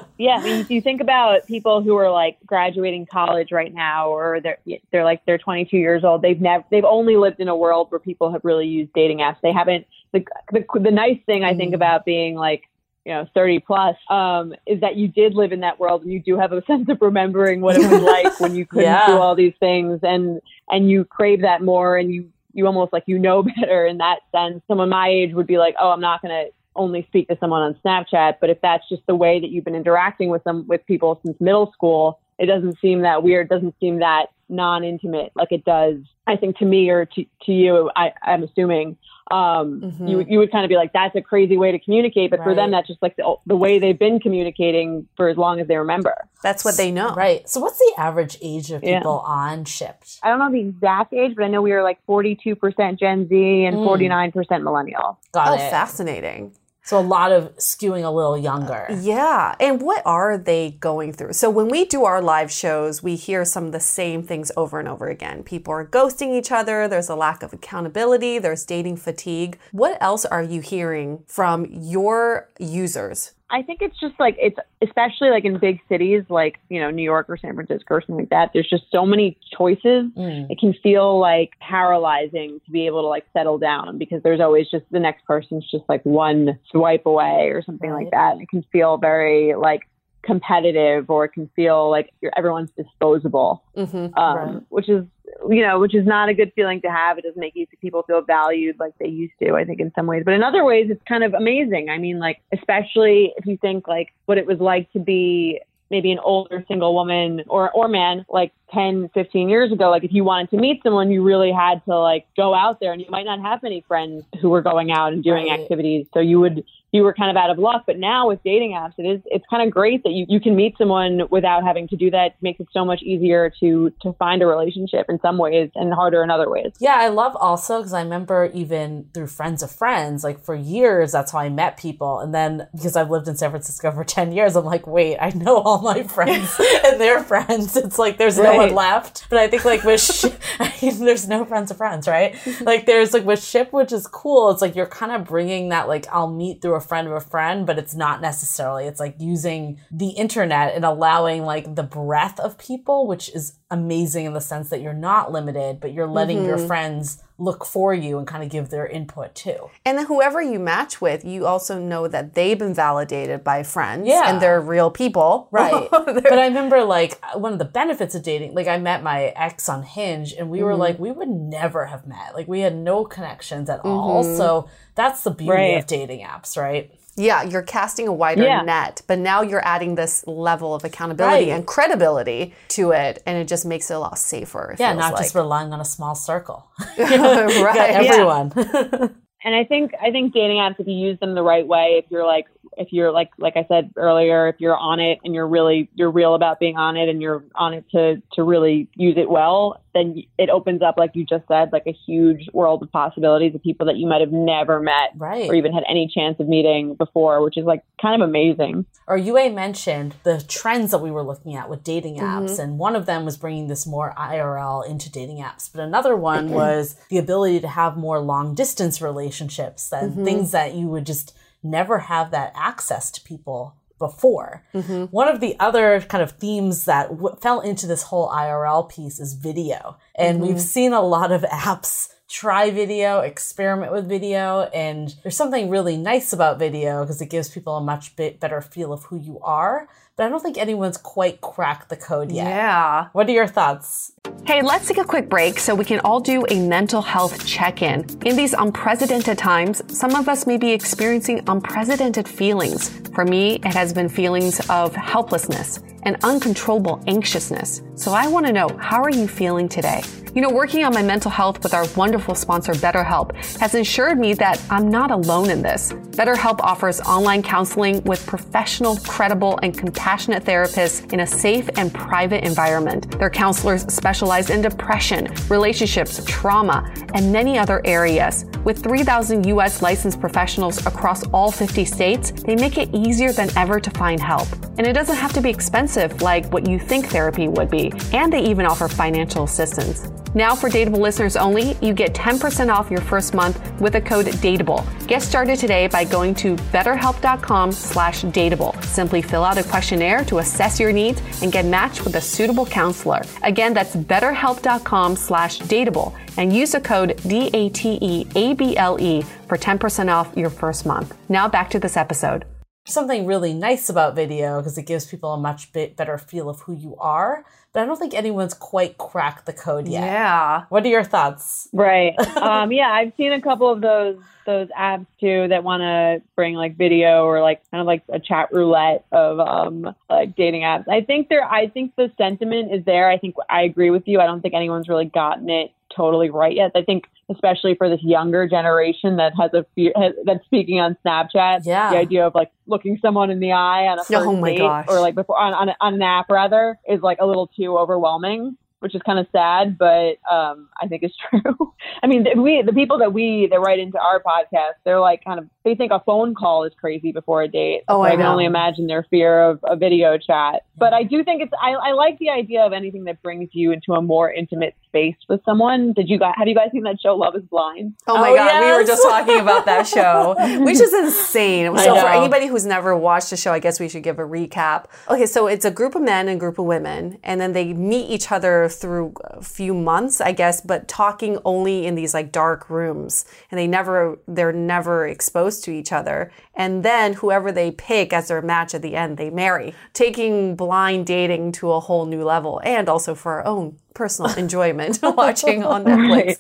yeah. I mean, if you think about people who are like graduating college right now, or they're they're like they're 22 years old. They've never they've only lived in a world where people have really used dating apps. They haven't. The the, the nice thing I think about being like you know 30 plus um, is that you did live in that world and you do have a sense of remembering what it was like when you couldn't Yeah. do all these things and and you crave that more and you you almost like you know better in that sense. Someone my age would be like, oh, I'm not gonna only speak to someone on Snapchat. But if that's just the way that you've been interacting with them with people since middle school, it doesn't seem that weird, doesn't seem that non-intimate like it does I think to me or to, to you, I, I'm assuming um, mm-hmm. you you would kind of be like, that's a crazy way to communicate. But right. for them, that's just like the, the way they've been communicating for as long as they remember. That's what they know. Right. So what's the average age of people yeah. on Ship? I don't know the exact age, but I know we were like 42% Gen Z and mm. 49% millennial. Got oh, it. fascinating. So a lot of skewing a little younger. Yeah. And what are they going through? So when we do our live shows, we hear some of the same things over and over again. People are ghosting each other, there's a lack of accountability, there's dating fatigue. What else are you hearing from your users? I think it's just like it's especially like in big cities like you know New York or San Francisco or something like that. There's just so many choices. Mm. It can feel like paralyzing to be able to like settle down because there's always just the next person's just like one swipe away or something right. like that. And it can feel very like competitive or it can feel like everyone's disposable, mm-hmm. um, right. which is you know, which is not a good feeling to have. It doesn't make people feel valued like they used to, I think, in some ways. But in other ways, it's kind of amazing. I mean, like, especially if you think like what it was like to be maybe an older single woman or, or man like 10, 15 years ago, like if you wanted to meet someone, you really had to like go out there and you might not have any friends who were going out and doing right. activities. So you would you were kind of out of luck. But now with dating apps, it is it's kind of great that you, you can meet someone without having to do that. It makes it so much easier to to find a relationship in some ways and harder in other ways. Yeah, I love also because I remember even through friends of friends, like for years, that's how I met people. And then because I've lived in San Francisco for 10 years, I'm like, wait, I know all my friends and their friends. It's like there's right. no one left. But I think like with Sh- I mean, there's no friends of friends, right? like there's like with ship, which is cool. It's like you're kind of bringing that like I'll meet through a friend of a friend, but it's not necessarily. It's like using the internet and allowing like the breadth of people, which is amazing in the sense that you're not limited, but you're letting mm-hmm. your friends look for you and kind of give their input too. And then whoever you match with, you also know that they've been validated by friends yeah. and they're real people. Right. but I remember like one of the benefits of dating, like I met my ex on Hinge and we mm-hmm. were like, we would never have met. Like we had no connections at mm-hmm. all. So that's the beauty right. of dating apps, right? Yeah, you're casting a wider yeah. net, but now you're adding this level of accountability right. and credibility to it, and it just makes it a lot safer. Yeah, not like. just relying on a small circle. right, everyone. and I think I think dating apps, if you use them the right way, if you're like if you're like like I said earlier, if you're on it and you're really you're real about being on it and you're on it to to really use it well, then it opens up like you just said like a huge world of possibilities of people that you might have never met right. or even had any chance of meeting before, which is like kind of amazing. Or Yue mentioned the trends that we were looking at with dating apps mm-hmm. and one of them was bringing this more IRL into dating apps, but another one was the ability to have more long distance relationships and mm-hmm. things that you would just never have that access to people before. Mm-hmm. One of the other kind of themes that w- fell into this whole IRL piece is video. And mm-hmm. we've seen a lot of apps try video, experiment with video, and there's something really nice about video because it gives people a much bit better feel of who you are but I don't think anyone's quite cracked the code yet. Yeah. What are your thoughts? Hey, let's take a quick break so we can all do a mental health check in. In these unprecedented times, some of us may be experiencing unprecedented feelings. For me, it has been feelings of helplessness and uncontrollable anxiousness. So I want to know how are you feeling today? You know, working on my mental health with our wonderful sponsor BetterHelp has ensured me that I'm not alone in this. BetterHelp offers online counseling with professional, credible, and compassionate therapists in a safe and private environment. Their counselors specialize in depression, relationships, trauma, and many other areas. With 3,000 US licensed professionals across all 50 states, they make it easier than ever to find help. And it doesn't have to be expensive like what you think therapy would be. And they even offer financial assistance. Now, for Dateable listeners only, you get 10% off your first month with the code DATEABLE. Get started today by going to betterhelp.com slash dateable. Simply fill out a questionnaire to assess your needs and get matched with a suitable counselor. Again, that's betterhelp.com slash dateable and use the code D-A-T-E-A-B-L-E for 10% off your first month. Now back to this episode something really nice about video because it gives people a much bit better feel of who you are but I don't think anyone's quite cracked the code yet. Yeah. What are your thoughts? Right. um, yeah, I've seen a couple of those those apps too that want to bring like video or like kind of like a chat roulette of um like dating apps. I think there I think the sentiment is there. I think I agree with you. I don't think anyone's really gotten it totally right yet. I think especially for this younger generation that has a fear has, that's speaking on Snapchat. Yeah. The idea of like looking someone in the eye on a first Oh date gosh. or like before on, on, on an app rather is like a little too overwhelming. Which is kind of sad, but um, I think it's true. I mean, the- we the people that we that write into our podcast, they're like kind of they think a phone call is crazy before a date. Oh, So I I can know. only imagine their fear of a video chat. But I do think it's I, I like the idea of anything that brings you into a more intimate space with someone. Did you guys have you guys seen that show Love Is Blind? Oh my Oh, god, we were just talking about that show, which is insane. So for anybody who's never watched the show, I guess we should give a recap. Okay, so it's a group of men and a group of women, and then they meet each other through a few months, I guess, but talking only in these like dark rooms, and they never they're never exposed to each other. And then whoever they pick as their match at the end, they marry, taking blind dating to a whole new level, and also for our own personal enjoyment watching on Netflix.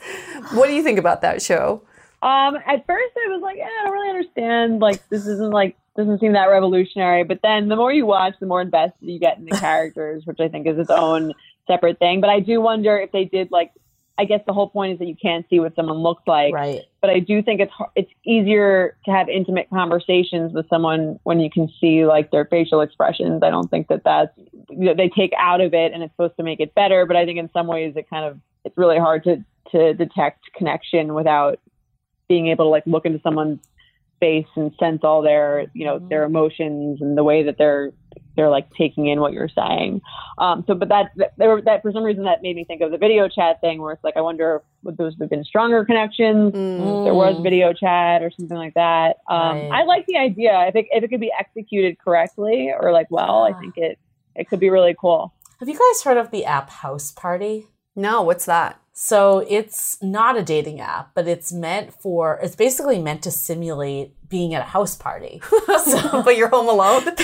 What do you think about that show? Um, at first I was like, eh, I don't really understand. Like, this isn't like doesn't seem that revolutionary. But then the more you watch, the more invested you get in the characters, which I think is its own separate thing. But I do wonder if they did like. I guess the whole point is that you can't see what someone looks like. Right. But I do think it's it's easier to have intimate conversations with someone when you can see like their facial expressions. I don't think that that's you know, they take out of it and it's supposed to make it better. But I think in some ways it kind of it's really hard to to detect connection without being able to like look into someone's face and sense all their you know their mm-hmm. emotions and the way that they're they're like taking in what you're saying um so but that that, there that for some reason that made me think of the video chat thing where it's like i wonder would those have been stronger connections if there was video chat or something like that um Right. i like the idea i think if it could be executed correctly or like well i think it it could be really cool Have you guys heard of the app Houseparty? No, what's that? So it's not a dating app, but it's meant for, it's basically meant to simulate being at a house party. So but you're home alone.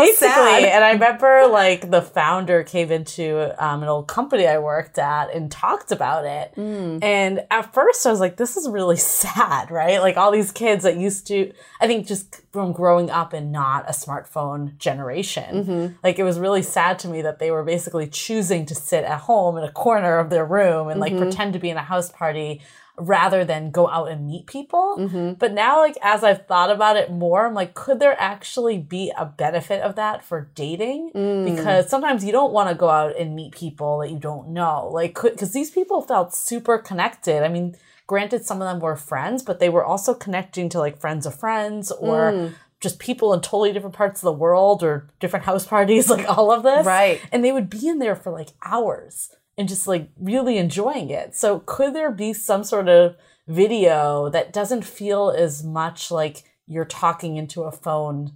Basically, sad. and I remember like the founder came into um, an old company I worked at and talked about it. Mm. And at first, I was like, "This is really sad, right?" Like all these kids that used to, I think, just from growing up in not a smartphone generation, mm-hmm. like it was really sad to me that they were basically choosing to sit at home in a corner of their room and like mm-hmm. pretend to be in a house party rather than go out and meet people. Mm-hmm. But now, like, as I've thought about it more, I'm like, could there actually be a benefit of that for dating? Mm. Because sometimes you don't want to go out and meet people that you don't know. Like, because these people felt super connected. I mean, granted, some of them were friends, but they were also connecting to like friends of friends or mm. just people in totally different parts of the world or different house parties, like all of this. Right. And they would be in there for like hours and just like really enjoying it. So could there be some sort of video that doesn't feel as much like you're talking into a phone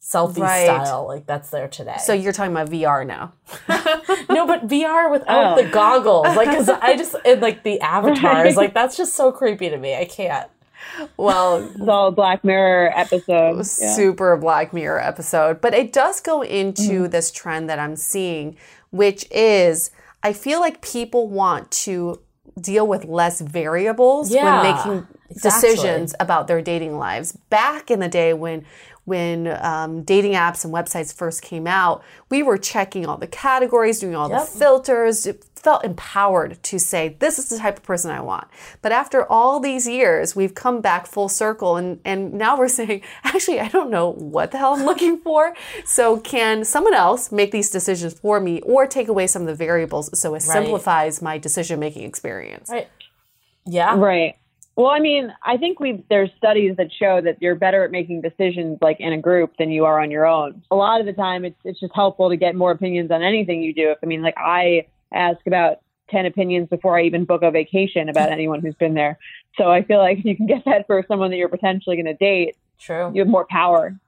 selfie Right. style like that's there today? So you're talking about VR now. no, but VR without Oh. the goggles, like, cause I just and like the avatars, like that's just so creepy to me. I can't. Well, it's all black mirror episode Yeah. super Black Mirror episode, but it does go into mm. this trend that I'm seeing, which is I feel like people want to deal with less variables Yeah, when making exactly. decisions about their dating lives. Back in the day when when um, dating apps and websites first came out, we were checking all the categories, doing all Yep. the filters. It felt empowered to say, this is the type of person I want. But after all these years, we've come back full circle and, and now we're saying, actually, I don't know what the hell I'm looking for. So can someone else make these decisions for me or take away some of the variables so it simplifies my decision making experience? Right. Yeah. Right. Well, I mean, I think we there's studies that show that you're better at making decisions like in a group than you are on your own. A lot of the time, it's it's just helpful to get more opinions on anything you do. If I mean, like I ask about ten opinions before I even book a vacation about anyone who's been there. So I feel like if you can get that for someone that you're potentially going to date, True. you have more power.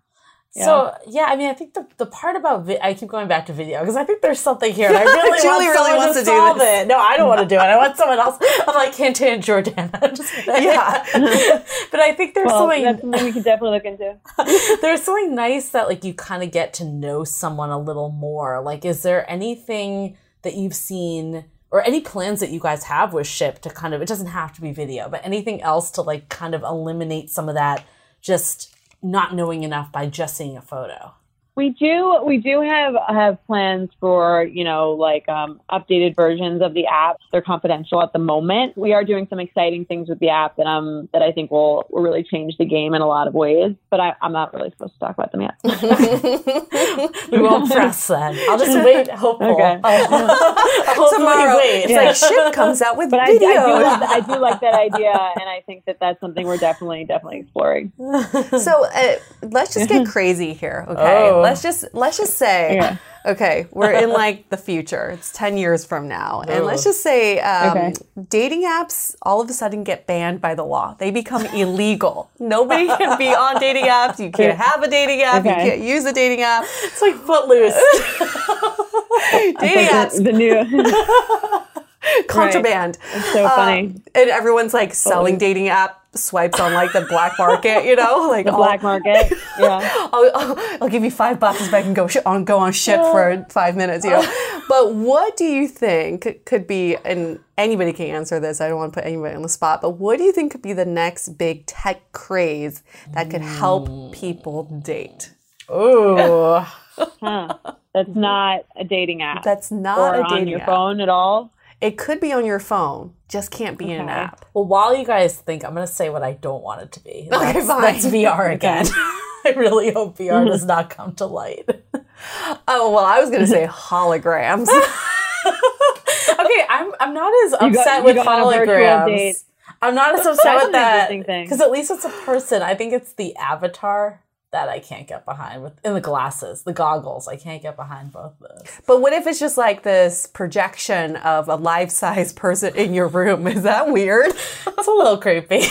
So yeah, I mean, I think the, the part about vi- I keep going back to video because I think there's something here, and I really Julie want really wants to, to do solve this. it. No, I don't want to do it. I want someone else. I'm like Hint and Jordana. Just. Yeah. but I think there's Well, something that's something we could definitely look into. there's something nice that like you kind of get to know someone a little more. Like, is there anything that you've seen or any plans that you guys have with ship to kind of it doesn't have to be video but anything else to like kind of eliminate some of that just not knowing enough by just seeing a photo we do we do have have plans for you know like um, updated versions of the app. They're confidential at the moment. We are doing some exciting things with the app that um that I think will will really change the game in a lot of ways. But I, I'm not really supposed to talk about them yet. we won't press then. I'll just wait. Hopeful. Okay. I'll, Tomorrow, wait. It's yeah. like ship comes out with but video. I, I, do like, I do like that idea, and I think that that's something we're definitely definitely exploring. So uh, let's just get crazy here, okay? Oh let's just let's just say yeah. okay we're in like the future it's 10 years from now and let's just say um, okay. dating apps all of a sudden get banned by the law they become illegal nobody can be on dating apps you can't have a dating app okay. you can't use a dating app it's like footloose dating apps the, the new contraband. Right. It's so funny. Um, and everyone's like selling dating app swipes on like the black market, you know, like the black market. Yeah, I'll, I'll, I'll, give you five bucks if I can go sh- on go on ship for five minutes, you know. but what do you think could be? And anybody can answer this. I don't want to put anybody on the spot. But what do you think could be the next big tech craze that could help people date? Oh. huh. That's not a dating app. That's not or a dating on your app. phone at all. It could be on your phone, just can't be okay. in an app. Well, while you guys think, I'm going to say what I don't want it to be. That's, okay, fine. That's VR again. I really hope VR does not come to light. oh, well, I was going to say holograms. okay, I'm, I'm not as upset got, with holograms. I'm not as upset with that because at least it's a person. I think it's the avatar that I can't get behind with in the glasses, the goggles. I can't get behind both of those. But what if it's just like this projection of a life size person in your room? Is that weird? That's a little creepy.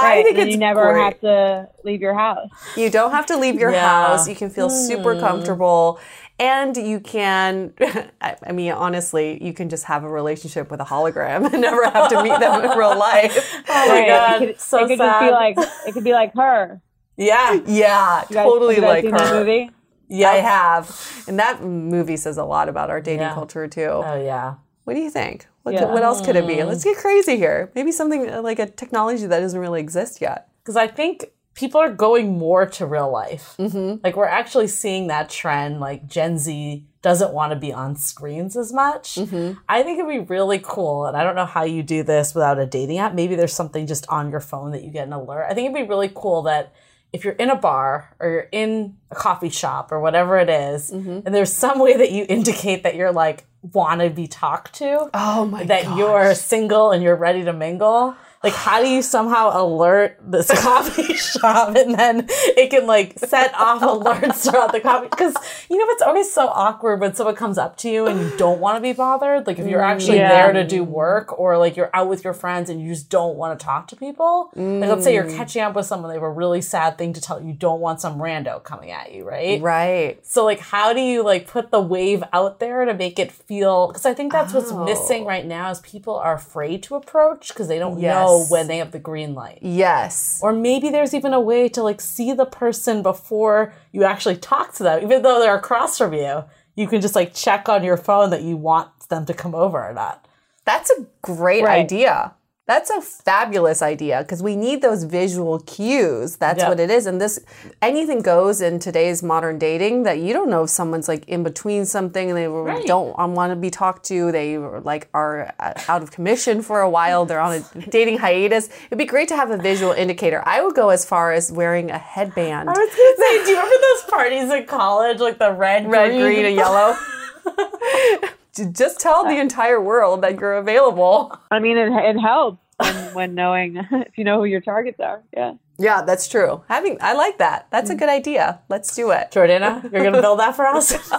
Right, I think it's you never great. have to leave your house. You don't have to leave your yeah. house. You can feel mm. super hmm. comfortable. And you can, I mean, honestly, you can just have a relationship with a hologram and never have to meet them in real life. Oh my right. god, it could, so it could sad. just be like it could be like her. Yeah, yeah, guys, totally like her. That movie? Yeah, I have, and that movie says a lot about our dating yeah. culture too. Oh yeah. What do you think? What, yeah. what else could it be? Let's get crazy here. Maybe something uh, like a technology that doesn't really exist yet. Because I think people are going more to real life. Mm-hmm. Like we're actually seeing that trend. Like Gen Z doesn't want to be on screens as much. Mm-hmm. I think it'd be really cool. And I don't know how you do this without a dating app. Maybe there's something just on your phone that you get an alert. I think it'd be really cool that if you're in a bar or you're in a coffee shop or whatever it is, mm-hmm. and there's some way that you indicate that you're like want to be talked to. Oh my That gosh. you're single and you're ready to mingle. Like, how do you somehow alert this coffee shop and then it can like set off alerts throughout the coffee? Because you know, it's always so awkward when someone comes up to you and you don't want to be bothered. Like, if you're actually mm, Yeah. there to do work or like you're out with your friends and you just don't want to talk to people. Like, let's say you're mm. catching up with someone, they have a really sad thing to tell you. You don't want some rando coming at you, right? Right. So like how do you like put the wave out there to make it feel because I think that's what's Oh. missing right now is people are afraid to approach because they don't Yes. know when they have the green light. Yes. Or maybe there's even a way to like see the person before you actually talk to them, even though they're across from you. You can just like check on your phone that you want them to come over or not. That's a great Right. idea. That's a fabulous idea because we need those visual cues. That's what it is. And this anything goes in today's modern dating that you don't know if someone's like in between something and they Right. don't want to be talked to. They like are uh, out of commission for a while. They're on a dating hiatus. It'd be great to have a visual indicator. I would go as far as wearing a headband. I was gonna say, do you remember those parties in college, like the red, red, green, and yellow. Just tell the entire world that you're available. I mean, it, it helps when, when knowing if you know who your targets are. Yeah. Yeah, that's true. Having I like that. That's a good idea. Let's do it. Jordana, you're gonna build that for us?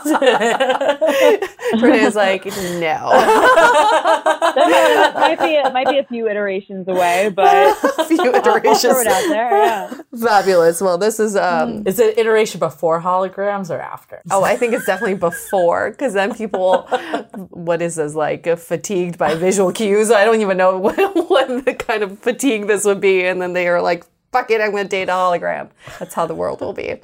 Jordana's like, no. That might be it might be a few iterations away, but a few I'll iterations. throw it out there. Yeah. Fabulous. Well, this is um Is it iteration before holograms or after? oh, I think it's definitely before because then people what is this like fatigued by visual cues? I don't even know what, what the kind of fatigue this would be and then they are like fuck it, I'm going to date a hologram. That's how the world will be.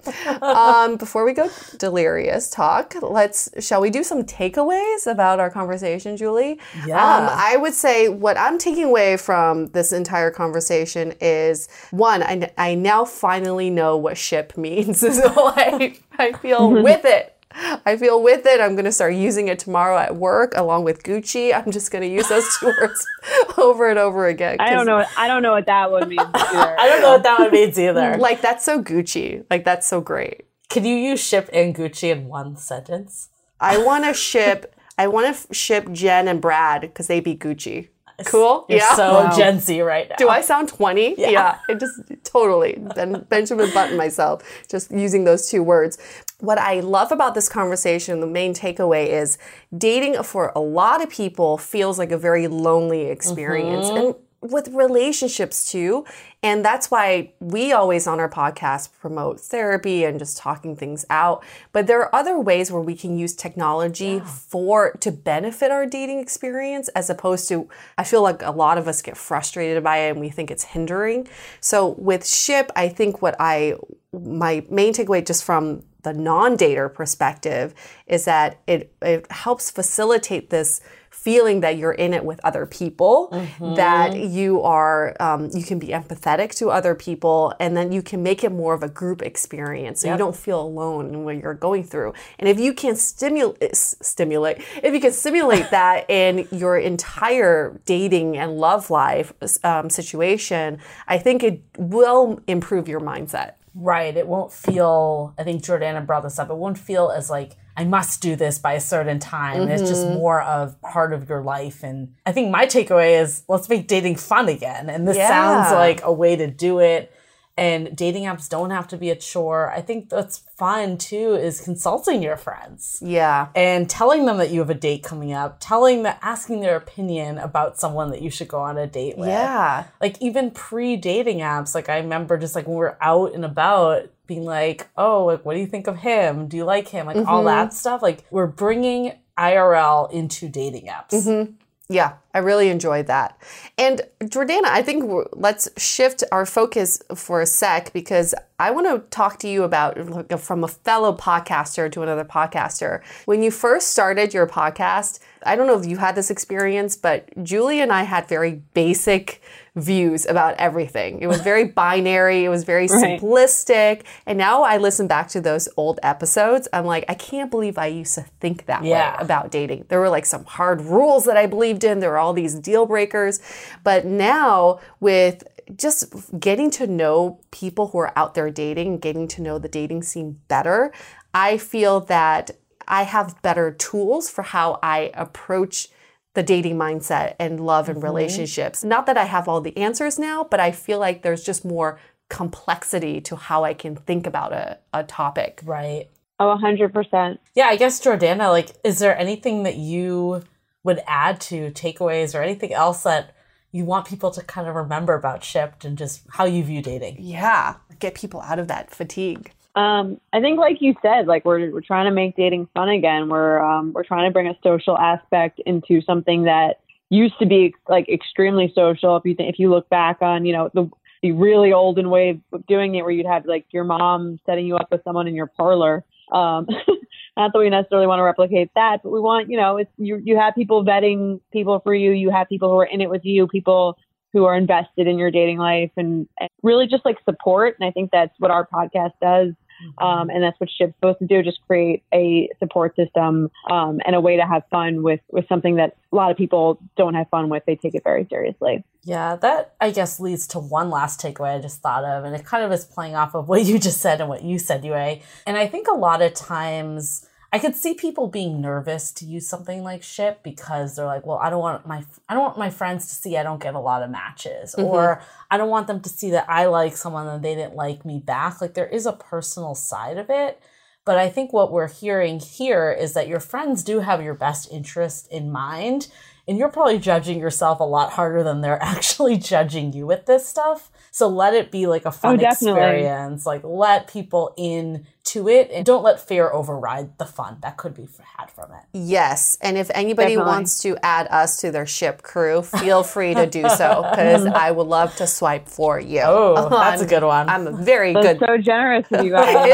Um, before we go delirious talk, let's shall we do some takeaways about our conversation, Julie? Yeah. Um, I would say what I'm taking away from this entire conversation is one, I, I now finally know what ship means. so I, I feel with it. I feel with it. I'm going to start using it tomorrow at work along with Gucci. I'm just going to use those two words over and over again. I don't know. I don't know what that one means. Either. I don't know what that one means either. Like that's so Gucci. Like that's so great. Can you use ship and Gucci in one sentence? I want to ship. I want to ship Jen and Brad because they be Gucci. Cool. You're yeah. so wow. Gen Z right now. Do I sound 20? Yeah. yeah it just totally ben, Benjamin Button myself, just using those two words. What I love about this conversation, the main takeaway is dating for a lot of people feels like a very lonely experience. Mm-hmm. And with relationships too. And that's why we always on our podcast promote therapy and just talking things out. But there are other ways where we can use technology yeah. for to benefit our dating experience as opposed to I feel like a lot of us get frustrated by it and we think it's hindering. So with Ship, I think what I my main takeaway just from the non-dater perspective is that it it helps facilitate this feeling that you're in it with other people, mm-hmm. that you are, um, you can be empathetic to other people, and then you can make it more of a group experience. So yep. you don't feel alone in what you're going through. And if you can stimulate, stimulate, if you can simulate that in your entire dating and love life um, situation, I think it will improve your mindset. Right. It won't feel, I think Jordana brought this up, it won't feel as like, I must do this by a certain time. Mm-hmm. It's just mm-hmm. more of part of your life. And I think my takeaway is let's make dating fun again. And this yeah. sounds like a way to do it and dating apps don't have to be a chore. I think that's fun too is consulting your friends. Yeah. And telling them that you have a date coming up, telling them asking their opinion about someone that you should go on a date with. Yeah. Like even pre-dating apps, like I remember just like when we are out and about being like, "Oh, like what do you think of him? Do you like him?" Like mm-hmm. all that stuff. Like we're bringing IRL into dating apps. Mm-hmm. Yeah, I really enjoyed that. And Jordana, I think let's shift our focus for a sec because I want to talk to you about from a fellow podcaster to another podcaster. When you first started your podcast, I don't know if you had this experience, but Julie and I had very basic views about everything. It was very binary, it was very right. simplistic. And now I listen back to those old episodes. I'm like, I can't believe I used to think that yeah. way about dating. There were like some hard rules that I believed in, there were all these deal breakers. But now with just getting to know people who are out there dating, getting to know the dating scene better, I feel that I have better tools for how I approach the dating mindset and love and mm-hmm. relationships. Not that I have all the answers now, but I feel like there's just more complexity to how I can think about a, a topic. Right. Oh, 100%. Yeah, I guess, Jordana, like, is there anything that you would add to takeaways or anything else that you want people to kind of remember about Shipped and just how you view dating? Yeah, get people out of that fatigue. Um, I think, like you said, like we're we're trying to make dating fun again. We're um, we're trying to bring a social aspect into something that used to be like extremely social. If you if you look back on, you know, the the really olden way of doing it, where you'd have like your mom setting you up with someone in your parlor. Um, not that we necessarily want to replicate that, but we want, you know, it's you you have people vetting people for you. You have people who are in it with you. People who are invested in your dating life and, and really just like support. And I think that's what our podcast does. Um, and that's what Ship's supposed to do, just create a support system um, and a way to have fun with, with something that a lot of people don't have fun with. They take it very seriously. Yeah, that I guess leads to one last takeaway I just thought of, and it kind of is playing off of what you just said and what you said, Yue. And I think a lot of times I could see people being nervous to use something like ship because they're like, well, I don't want my I don't want my friends to see I don't get a lot of matches mm-hmm. or I don't want them to see that I like someone and they didn't like me back. Like there is a personal side of it. But I think what we're hearing here is that your friends do have your best interest in mind and you're probably judging yourself a lot harder than they're actually judging you with this stuff. So let it be like a fun oh, experience. Like let people in to it and don't let fear override the fun that could be had from it. Yes. And if anybody Definitely. wants to add us to their ship crew, feel free to do so because I would love to swipe for you. Oh, that's a good one. I'm a very that's good. so generous of you guys.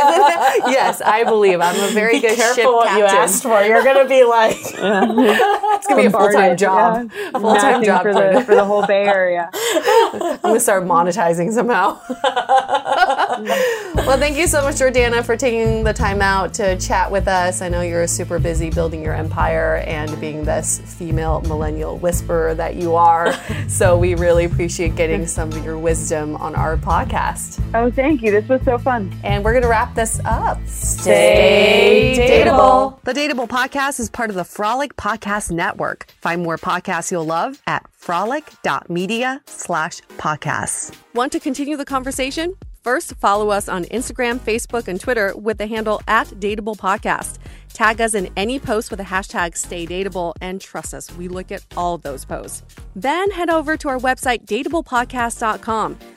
yes, I believe I'm a very be good careful ship what captain. you asked for. You're going to be like, it's going to be a full time job. Yeah. A full time job for the, for the whole Bay Area. I'm going to start monetizing somehow. well, thank you so much, Jordana, for taking the time out to chat with us. I know you're super busy building your empire and being this female millennial whisperer that you are. so we really appreciate getting some of your wisdom on our podcast. Oh, thank you. This was so fun. And we're going to wrap this up. Stay dateable. The Dateable Podcast is part of the Frolic Podcast Network. Find more podcasts you'll love at frolic.media slash podcasts. Want to continue the conversation? First, follow us on Instagram, Facebook, and Twitter with the handle at Dateable Podcast. Tag us in any post with the hashtag StayDateable, and trust us, we look at all those posts. Then head over to our website, dateablepodcast.com.